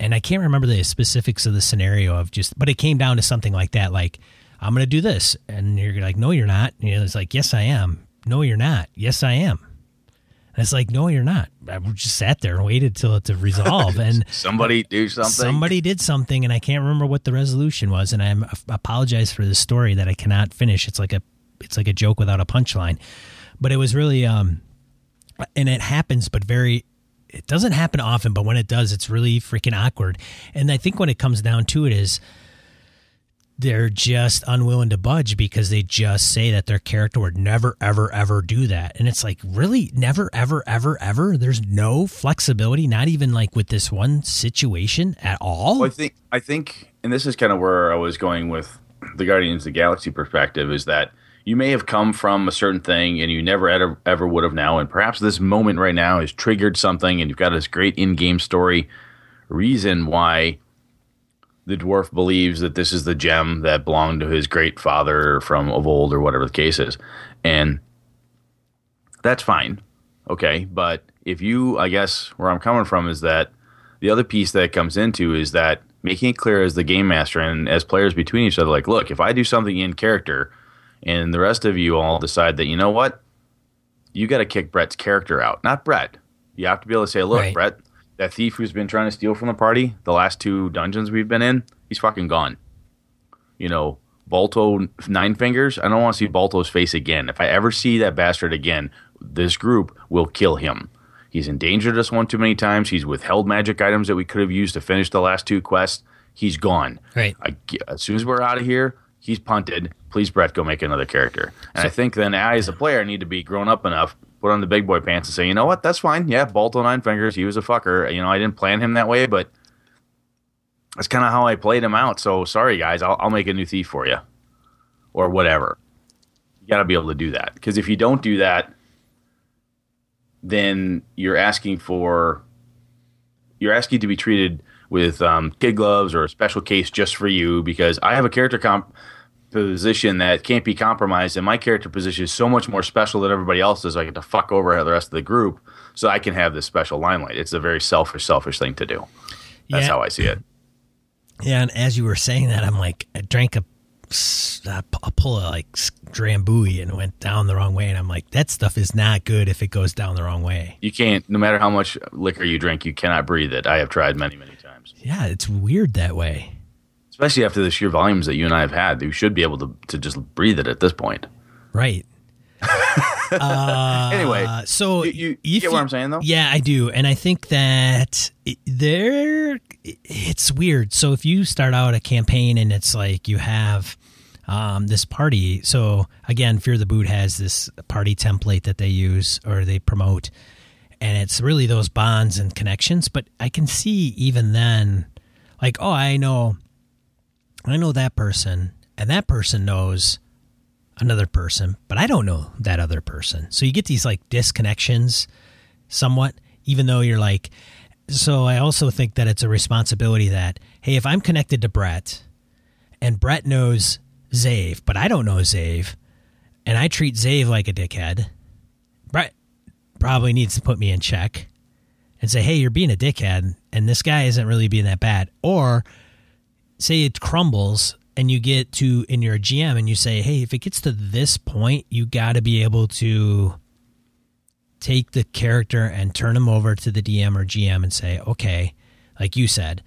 And I can't remember the specifics of the scenario of just, but it came down to something like that, like, I'm going to do this. And you're like, no, you're not. And it's like, yes, I am. No, you're not. Yes, I am. And it's like, no, you're not. I just sat there and waited till it to resolve. And
somebody do something.
Somebody did something, and I can't remember what the resolution was. And I apologize for the story that I cannot finish. It's like a, it's like a joke without a punchline. But it was really, um, and it happens, but very. It doesn't happen often, but when it does, it's really freaking awkward. And I think when it comes down to it, is they're just unwilling to budge because they just say that their character would never ever ever do that. And it's like really? Never ever ever ever? There's no flexibility not even like with this one situation at all?
Well, i think i think and this is kind of where i was going with the guardians of the galaxy perspective is that you may have come from a certain thing and you never ever, ever would have now and perhaps this moment right now has triggered something and you've got this great in-game story reason why the dwarf believes that this is the gem that belonged to his great father from of old or whatever the case is. And that's fine. Okay. But if you, I guess, where I'm coming from is that the other piece that comes into is that making it clear as the game master and as players between each other, like, look, if I do something in character and the rest of you all decide that, you know what, you got to kick Brett's character out, not Brett. You have to be able to say, look, right. Brett, that thief who's been trying to steal from the party, the last two dungeons we've been in, he's fucking gone. You know, Balto Nine Fingers, I don't want to see Balto's face again. If I ever see that bastard again, this group will kill him. He's endangered us one too many times. He's withheld magic items that we could have used to finish the last two quests. He's gone.
Right.
I, as soon as we're out of here, he's punted. Please, Brett, go make another character. And so, I think then I, as a player, need to be grown up enough put on the big boy pants and say, you know what, that's fine. Yeah, Balto Nine Fingers, he was a fucker. You know, I didn't plan him that way, but that's kind of how I played him out. So sorry, guys, I'll, I'll make a new thief for you, or whatever. You got to be able to do that because if you don't do that, then you're asking for you're asking to be treated with um, kid gloves or a special case just for you because I have a character comp position that can't be compromised, and my character position is so much more special than everybody else's. I get to fuck over the rest of the group, so I can have this special limelight. It's a very selfish, selfish thing to do. That's yeah. how I see it.
Yeah, and as you were saying that, I'm like, I drank a, a pull of like Drambuie and went down the wrong way, and I'm like, that stuff is not good if it goes down the wrong way.
You can't, no matter how much liquor you drink, you cannot breathe it. I have tried many, many times.
Yeah, it's weird that way
especially after the sheer volumes that you and I have had. You should be able to to just breathe it at this point.
Right.
uh, anyway,
so
you, you get what I'm saying, though.
Yeah, I do, and I think that there it's weird. So if you start out a campaign and it's like you have um, this party, so again, Fear the Boot has this party template that they use or they promote, and it's really those bonds and connections. But I can see even then, like, oh, I know I know that person, and that person knows another person, but I don't know that other person. So you get these like disconnections somewhat, even though you're like, so I also think that it's a responsibility that, hey, if I'm connected to Brett and Brett knows Zave, but I don't know Zave, and I treat Zave like a dickhead, Brett probably needs to put me in check and say, hey, you're being a dickhead, and this guy isn't really being that bad. Or say it crumbles and you get to, and you're a GM and you say, hey, if it gets to this point, you got to be able to take the character and turn him over to the DM or GM and say, okay, like you said.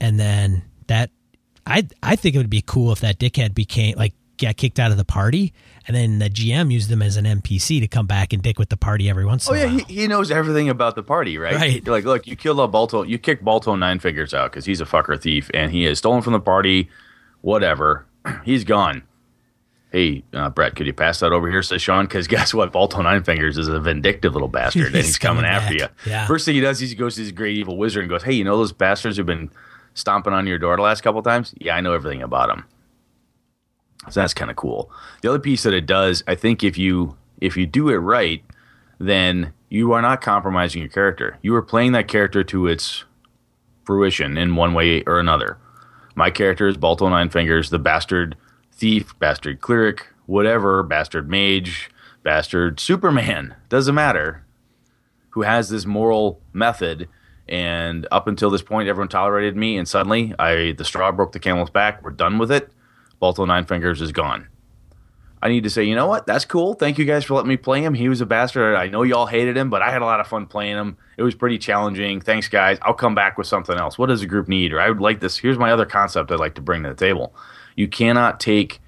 And then that, I, I think it would be cool if that dickhead became like, got kicked out of the party and then the GM used them as an NPC to come back and dick with the party every once
Oh
in a while.
Oh yeah, he, he knows everything about the party, right?
Right.
You're like, look, you killed a Balto, you kicked Balto nine fingers out because he's a fucker thief and he has stolen from the party. Whatever, he's gone. Hey, uh, Brett, could you pass that over here? Says Sean, because guess what? Balto Nine Fingers is a vindictive little bastard, and
He's
he's coming,
coming
after you.
Yeah.
First thing he does, is he goes to his great evil wizard and goes, "Hey, you know those bastards who've been stomping on your door the last couple times? Yeah, I know everything about them." So that's kind of cool. The other piece that it does, I think, if you if you do it right, then you are not compromising your character. You are playing that character to its fruition in one way or another. My character is Balto Nine Fingers, the bastard thief, bastard cleric, whatever, bastard mage, bastard Superman, doesn't matter, who has this moral method. And up until this point, everyone tolerated me, and suddenly, I the straw broke the camel's back. We're done with it. Balto Nine Fingers is gone. I need to say, you know what? That's cool. Thank you guys for letting me play him. He was a bastard. I know y'all hated him, but I had a lot of fun playing him. It was pretty challenging. Thanks, guys. I'll come back with something else. What does the group need? Or I would like this. Here's my other concept I'd like to bring to the table. You cannot take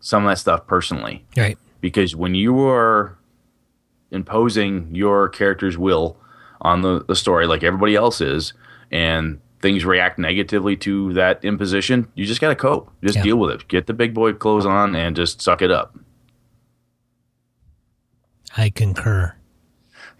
some of that stuff personally
Right.
because when you are imposing your character's will on the, the story like everybody else is and things react negatively to that imposition you just got to cope just
Yeah.
deal with it get the big boy clothes on and just suck it up
I concur.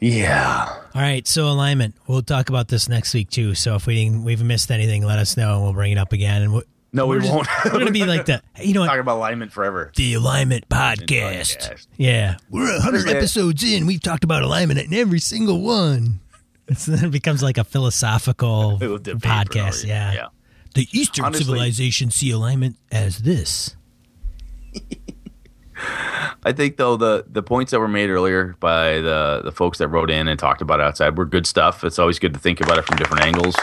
yeah
All right, so alignment. We'll talk about this next week too. So if we didn't, we've missed anything, let us know, and we'll bring it up again. And we'll,
no we
we're just-
won't
We're gonna be like the, you know what?
about alignment forever
The alignment podcast.
Podcast.
Yeah, we're hundred episodes in. We've talked about alignment in every single one. It's, then it becomes like a philosophical
Little debate for no
podcast. yeah.
yeah
The Eastern
Honestly-
civilization see alignment as this.
I think though the the points that were made earlier by the the folks that wrote in and talked about it outside were good stuff. It's always good to think about it from different angles.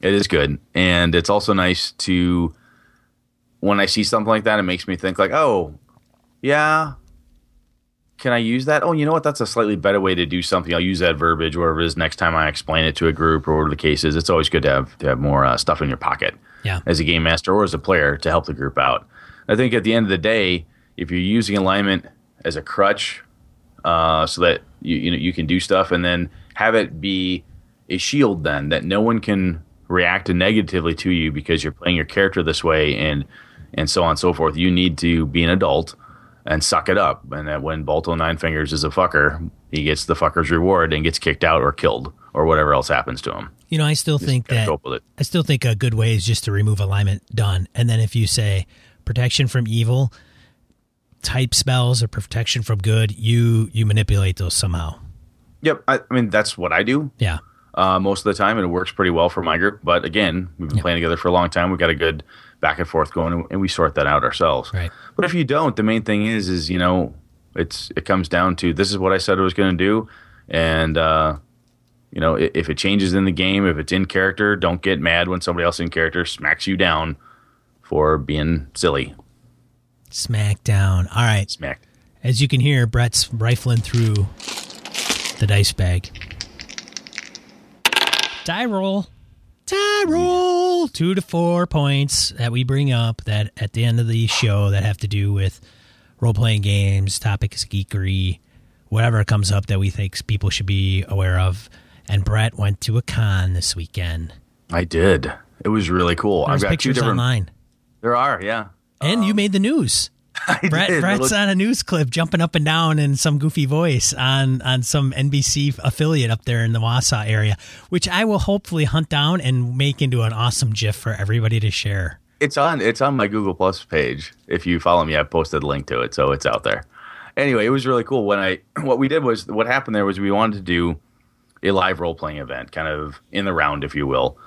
It is good, and it's also nice to when I see something like that, it makes me think like, oh, yeah. Can I use that? Oh, you know what? That's a slightly better way to do something. I'll use that verbiage, whatever it is, next time I explain it to a group or whatever the case is. It's always good to have to have more uh, stuff in your pocket
Yeah.
as a game master or as a player to help the group out. I think at the end of the day, if you're using alignment as a crutch, uh, so that you you know you can do stuff, and then have it be a shield, then that no one can react negatively to you because you're playing your character this way, and and so on and so forth. You need to be an adult and suck it up, and that when Balto Nine Fingers is a fucker, he gets the fucker's reward and gets kicked out or killed or whatever else happens to him.
You know, I still think that. I still think a good way is just to remove alignment. Done. And then if you say protection from evil, type spells or protection from good, you you manipulate those somehow.
Yep, I, I mean that's what I do.
Yeah.
uh, most of the time, and it works pretty well for my group. But again, we've been playing together for a long time. We've got a good back and forth going, and- we sort that out ourselves.
Right.
But if you don't, the main thing is, is you know, it's it comes down to this is what I said I was going to do, and uh, you know, if it changes in the game, if it's in character, don't get mad when somebody else in character smacks you down for being silly.
Smackdown. All right.
Smack.
As you can hear, Brett's rifling through the dice bag. Die roll. Die roll. Two to four points that we bring up that at the end of the show that have to do with role playing games, topics geekery, whatever comes up that we think people should be aware of. And Brett went to a con this weekend.
I did. It was really cool.
There's
I've got two
pictures
different.
online.
There are, yeah.
And you um, made the news.
I
Brett,
did.
Brett's on a news clip jumping up and down in some goofy voice on on some NBC affiliate up there in the Wausau area, which I will hopefully hunt down and make into an awesome GIF for everybody to share.
It's on it's on my Google Plus page. If you follow me, I posted a link to it, so it's out there. Anyway, it was really cool. When I what we did was what happened there was we wanted to do a live role playing event, kind of in the round, if you will.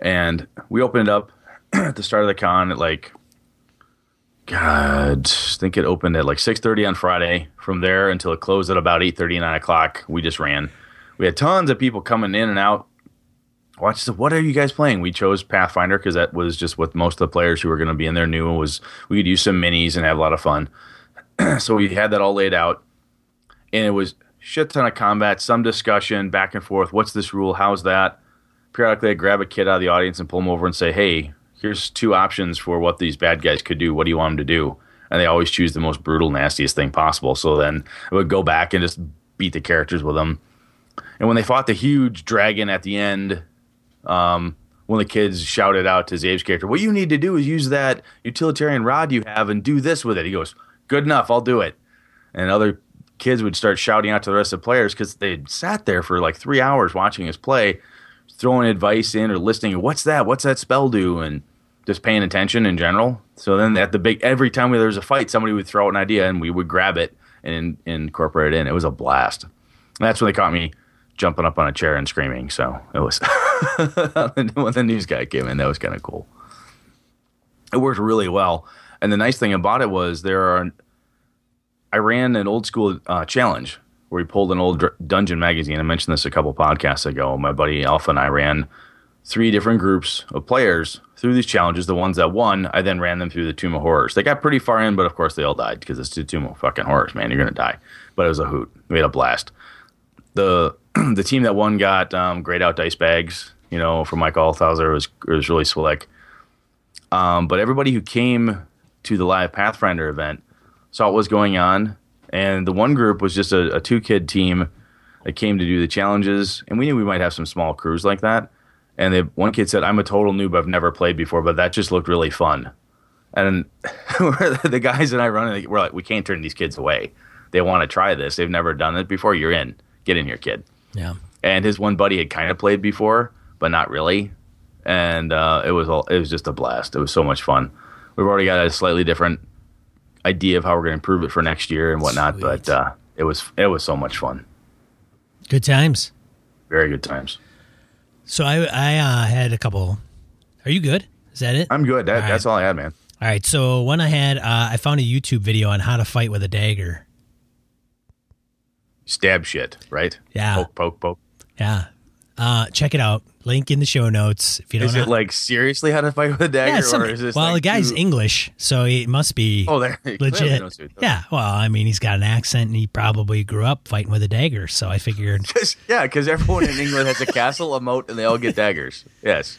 And we opened up at the start of the con at like, God, I think it opened at like 6:30 on Friday. From there until it closed at about 8:30, 9 o'clock, we just ran. We had tons of people coming in and out. Watch the, what are you guys playing? We chose Pathfinder because that was just what most of the players who were going to be in there knew was we could use some minis and have a lot of fun. so we had that all laid out, and it was shit ton of combat, some discussion back and forth. What's this rule? How's that? Periodically, I grab a kid out of the audience and pull them over and say, "Hey, here's two options for what these bad guys could do. What do you want them to do?" And they always choose the most brutal, nastiest thing possible. So then I would go back and just beat the characters with them. And when they fought the huge dragon at the end, um, one of the kids shouted out to Zave's character, "What you need to do is use that utilitarian rod you have and do this with it." He goes, "Good enough, I'll do it." And other kids would start shouting out to the rest of the players because they'd sat there for like three hours watching us play, throwing advice in or listening. What's that? What's that spell do? And just paying attention in general. So then at the big, every time there was a fight, somebody would throw out an idea and we would grab it and, and incorporate it in. It was a blast. And that's when they caught me jumping up on a chair and screaming. So it was when the news guy came in, that was kind of cool. It worked really well. And the nice thing about it was there are, I ran an old school uh, challenge where we pulled an old dungeon magazine. I mentioned this a couple podcasts ago. My buddy Alpha and I ran three different groups of players through these challenges. The ones that won, I then ran them through the Tomb of Horrors. They got pretty far in, but of course they all died because it's the Tomb of fucking Horrors, man. You're gonna die. But it was a hoot. We had a blast. The the team that won got um, grayed out dice bags, you know, from Mike Althauser. It was it was really slick. Um, but everybody who came to the live Pathfinder event saw what was going on, and the one group was just a, a two kid team that came to do the challenges, and we knew we might have some small crews like that. And the one kid said, "I'm a total noob. I've never played before, but that just looked really fun." And the guys and I running, we're like, "We can't turn these kids away. They want to try this. They've never done it before. You're in. Get in here, kid."
Yeah.
And his one buddy had kind of played before, but not really. And uh, it was all, it was just a blast. It was so much fun. We've already got a slightly different idea of how we're going to improve it for next year and whatnot.
Sweet.
But uh, it was it was so much fun.
Good times.
Very good times.
So I I uh, had a couple. Are you good? Is that it?
I'm good. That,
All
That's all I had, man.
All right. So one I had, uh, I found a YouTube video on how to fight with a dagger.
Stab shit, right?
Yeah.
Poke, poke, poke.
Yeah. Uh, check it out. Link in the show notes if you don't
Is
know.
it like seriously how to fight with a dagger,
yeah, some-
or is this
well,
like
the guy's
too-
English, so it must be
Oh, there
legit. Yeah. Well, I mean, he's got an accent, and he probably grew up fighting with a dagger. So I figured,
'Cause- yeah, because everyone in England has a castle, a moat, and they all get daggers. Yes.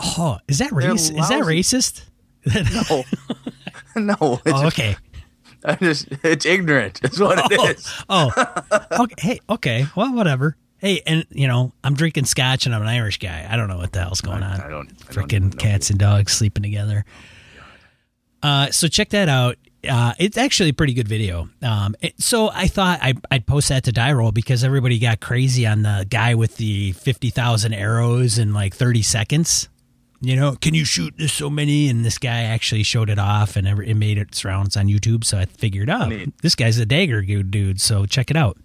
oh, is that race? Is that racist?
No. no. It's,
Oh, okay.
I just it's ignorant. That's what it
Oh,
is.
oh, okay. Hey, okay. Well, whatever. Hey, and you know, I'm drinking scotch, and I'm an Irish guy. I don't know what the hell's going on.
I don't- I don't
Freaking cats and dogs sleeping together. Uh, so check that out. Uh, it's actually a pretty good video. Um, it- so I thought I, I'd post that to die roll because everybody got crazy on the guy with the fifty thousand arrows in like thirty seconds. You know, can you shoot this so many? And this guy actually showed it off, and every, it made its rounds on YouTube. So I figured, oh, this guy's a dagger dude. So check it out.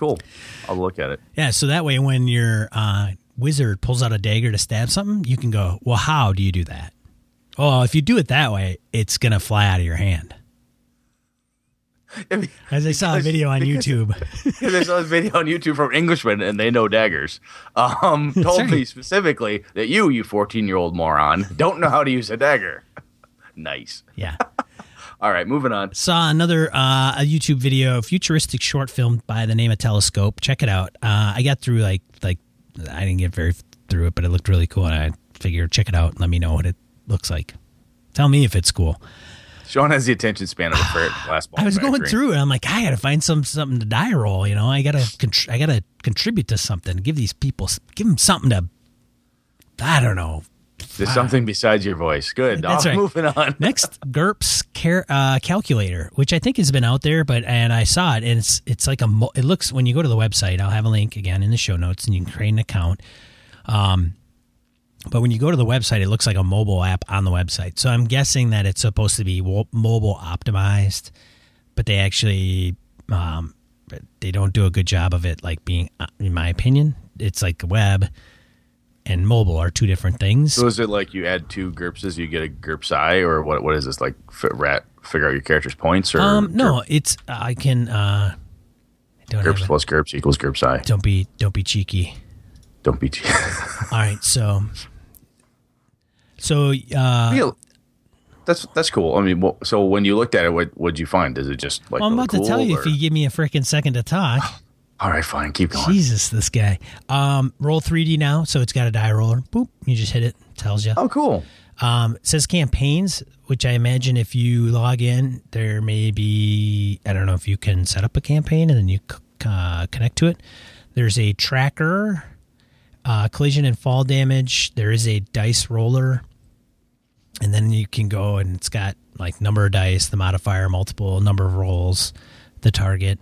Cool. I'll look at it.
Yeah, so that way when your uh, wizard pulls out a dagger to stab something, you can go, well, how do you do that? Oh, if you do it that way, it's going to fly out of your hand. As I saw a video on
because-
I
saw a video on YouTube from Englishmen, and they know daggers. Um, told me specifically that you, you 14 year old moron, don't know how to use a dagger. nice.
yeah.
All right, moving on.
Saw another uh, a YouTube video, futuristic short film by the name of Telescope. Check it out. Uh, I got through like like I didn't get very through it, but it looked really cool, and I figured check it out and let me know what it looks like. Tell me if it's cool.
Sean has the attention span of a ferret glass ball
I was going through it. I'm like, I got to find some something to die roll. You know, I got to contr- I got to contribute to something. Give these people, give them something to. I don't know.
There's something besides your voice. Good.
That's right.
Moving on.
Next, GURPS car- uh, calculator, which I think has been out there, but and I saw it, and it's it's like a. Mo- it looks when you go to the website. I'll have a link again in the show notes, and you can create an account. Um, but when you go to the website, it looks like a mobile app on the website. So I'm guessing that it's supposed to be wo- mobile optimized, but they actually um, they don't do a good job of it. Like being, uh, in my opinion, it's like web and mobile are two different things.
So is it like you add two GURPSs, you get a GURPS eye, or what? What is this like? F- rat figure out your character's points, or
um, no, it's I can. uh I don't
GURPS plus GURPS equals GURPS eye.
Don't be don't be cheeky.
Don't be. cheeky.
All right, so so uh,
Feel- that's that's cool. I mean, well, so when you looked at it, what would you find? Is it just like
well, I'm about to tell
cool,
you
or-
if you give me a freaking second to talk.
All right, fine, keep going.
Jesus, this guy. Um, roll 3D now, so it's got a die roller. Boop, you just hit it. Tells you.
Oh, cool.
Um, it says campaigns, which I imagine if you log in, there may be. I don't know if you can set up a campaign and then you uh, connect to it. There's a tracker, uh, collision and fall damage. There is a dice roller, and then you can go and it's got like number of dice, the modifier, multiple number of rolls, the target,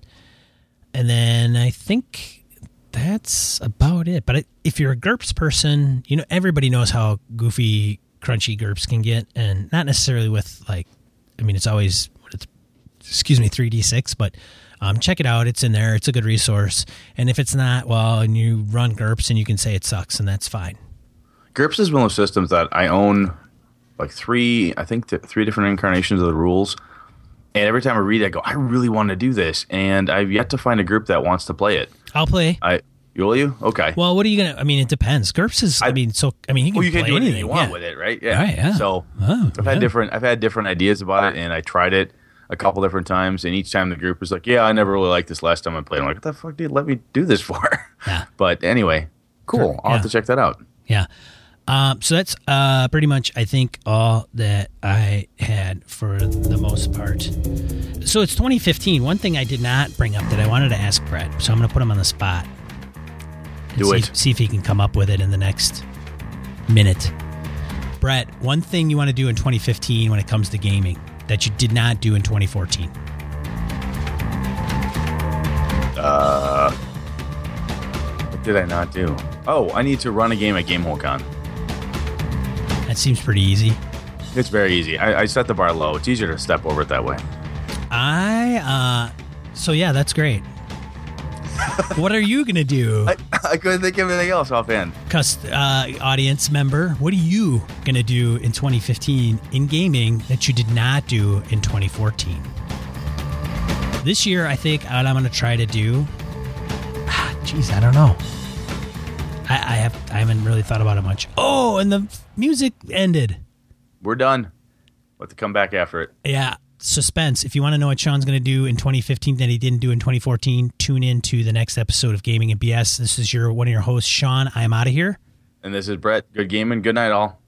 and then I think that's about it. But if you're a GURPS person, you know everybody knows how goofy, crunchy GURPS can get, and not necessarily with like, I mean, it's always it's excuse me, three d six, but um, check it out. It's in there. It's a good resource. And if it's not, well, and you run GURPS and you can say it sucks, and that's fine.
GURPS is one of those systems that I own like three, I think th- three different incarnations of the rules. And every time I read it, I go, I really want to do this. And I've yet to find a group that wants to play it.
I'll play.
I, will you? Okay.
Well, what are you gonna? I mean, it depends. GURPS is. I,
I-
mean, so I mean, you can
well, you
play
can do anything
anything
you want
yeah.
with it, right? Yeah.
Right, yeah.
So
Oh,
I've had different, I've had different ideas about it, and I tried it a couple different times. And each time the group was like, "Yeah, I never really liked this last time I played." I'm like, "What the fuck, dude? Let me do this for?"
Yeah.
But anyway, cool. I'll have to check that out.
Yeah. Um, so that's uh, pretty much, I think, all that I had for the most part. So it's 2015. One thing I did not bring up that I wanted to ask Brett, so I'm going to put him on the spot.
Do
see,
it.
See if he can come up with it in the next minute. Brett, one thing you want to do in 2015 when it comes to gaming that you did not do in 2014.
Uh, What did I not do? Oh, I need to run a game at GameholeCon.
Seems pretty easy.
It's very easy. I, I set the bar low. It's easier to step over it that way.
I, uh, so yeah, that's great. what are you going to do?
I, I couldn't think of anything else offhand.
cust- uh, audience member, what are you going to do in 2015 in gaming that you did not do in 2014? This year, I think what I'm going to try to do. ah, Jeez, I don't know. I, I have I haven't really thought about it much. Oh, and the music ended.
We're done. We'll have to come back after it.
Yeah, suspense. If you want to know what Sean's going to do in 2015 that he didn't do in 2014, tune in to the next episode of Gaming and BS. This is your one of your hosts, Sean. I am out of here.
And this is Brett. Good gaming. Good night, all.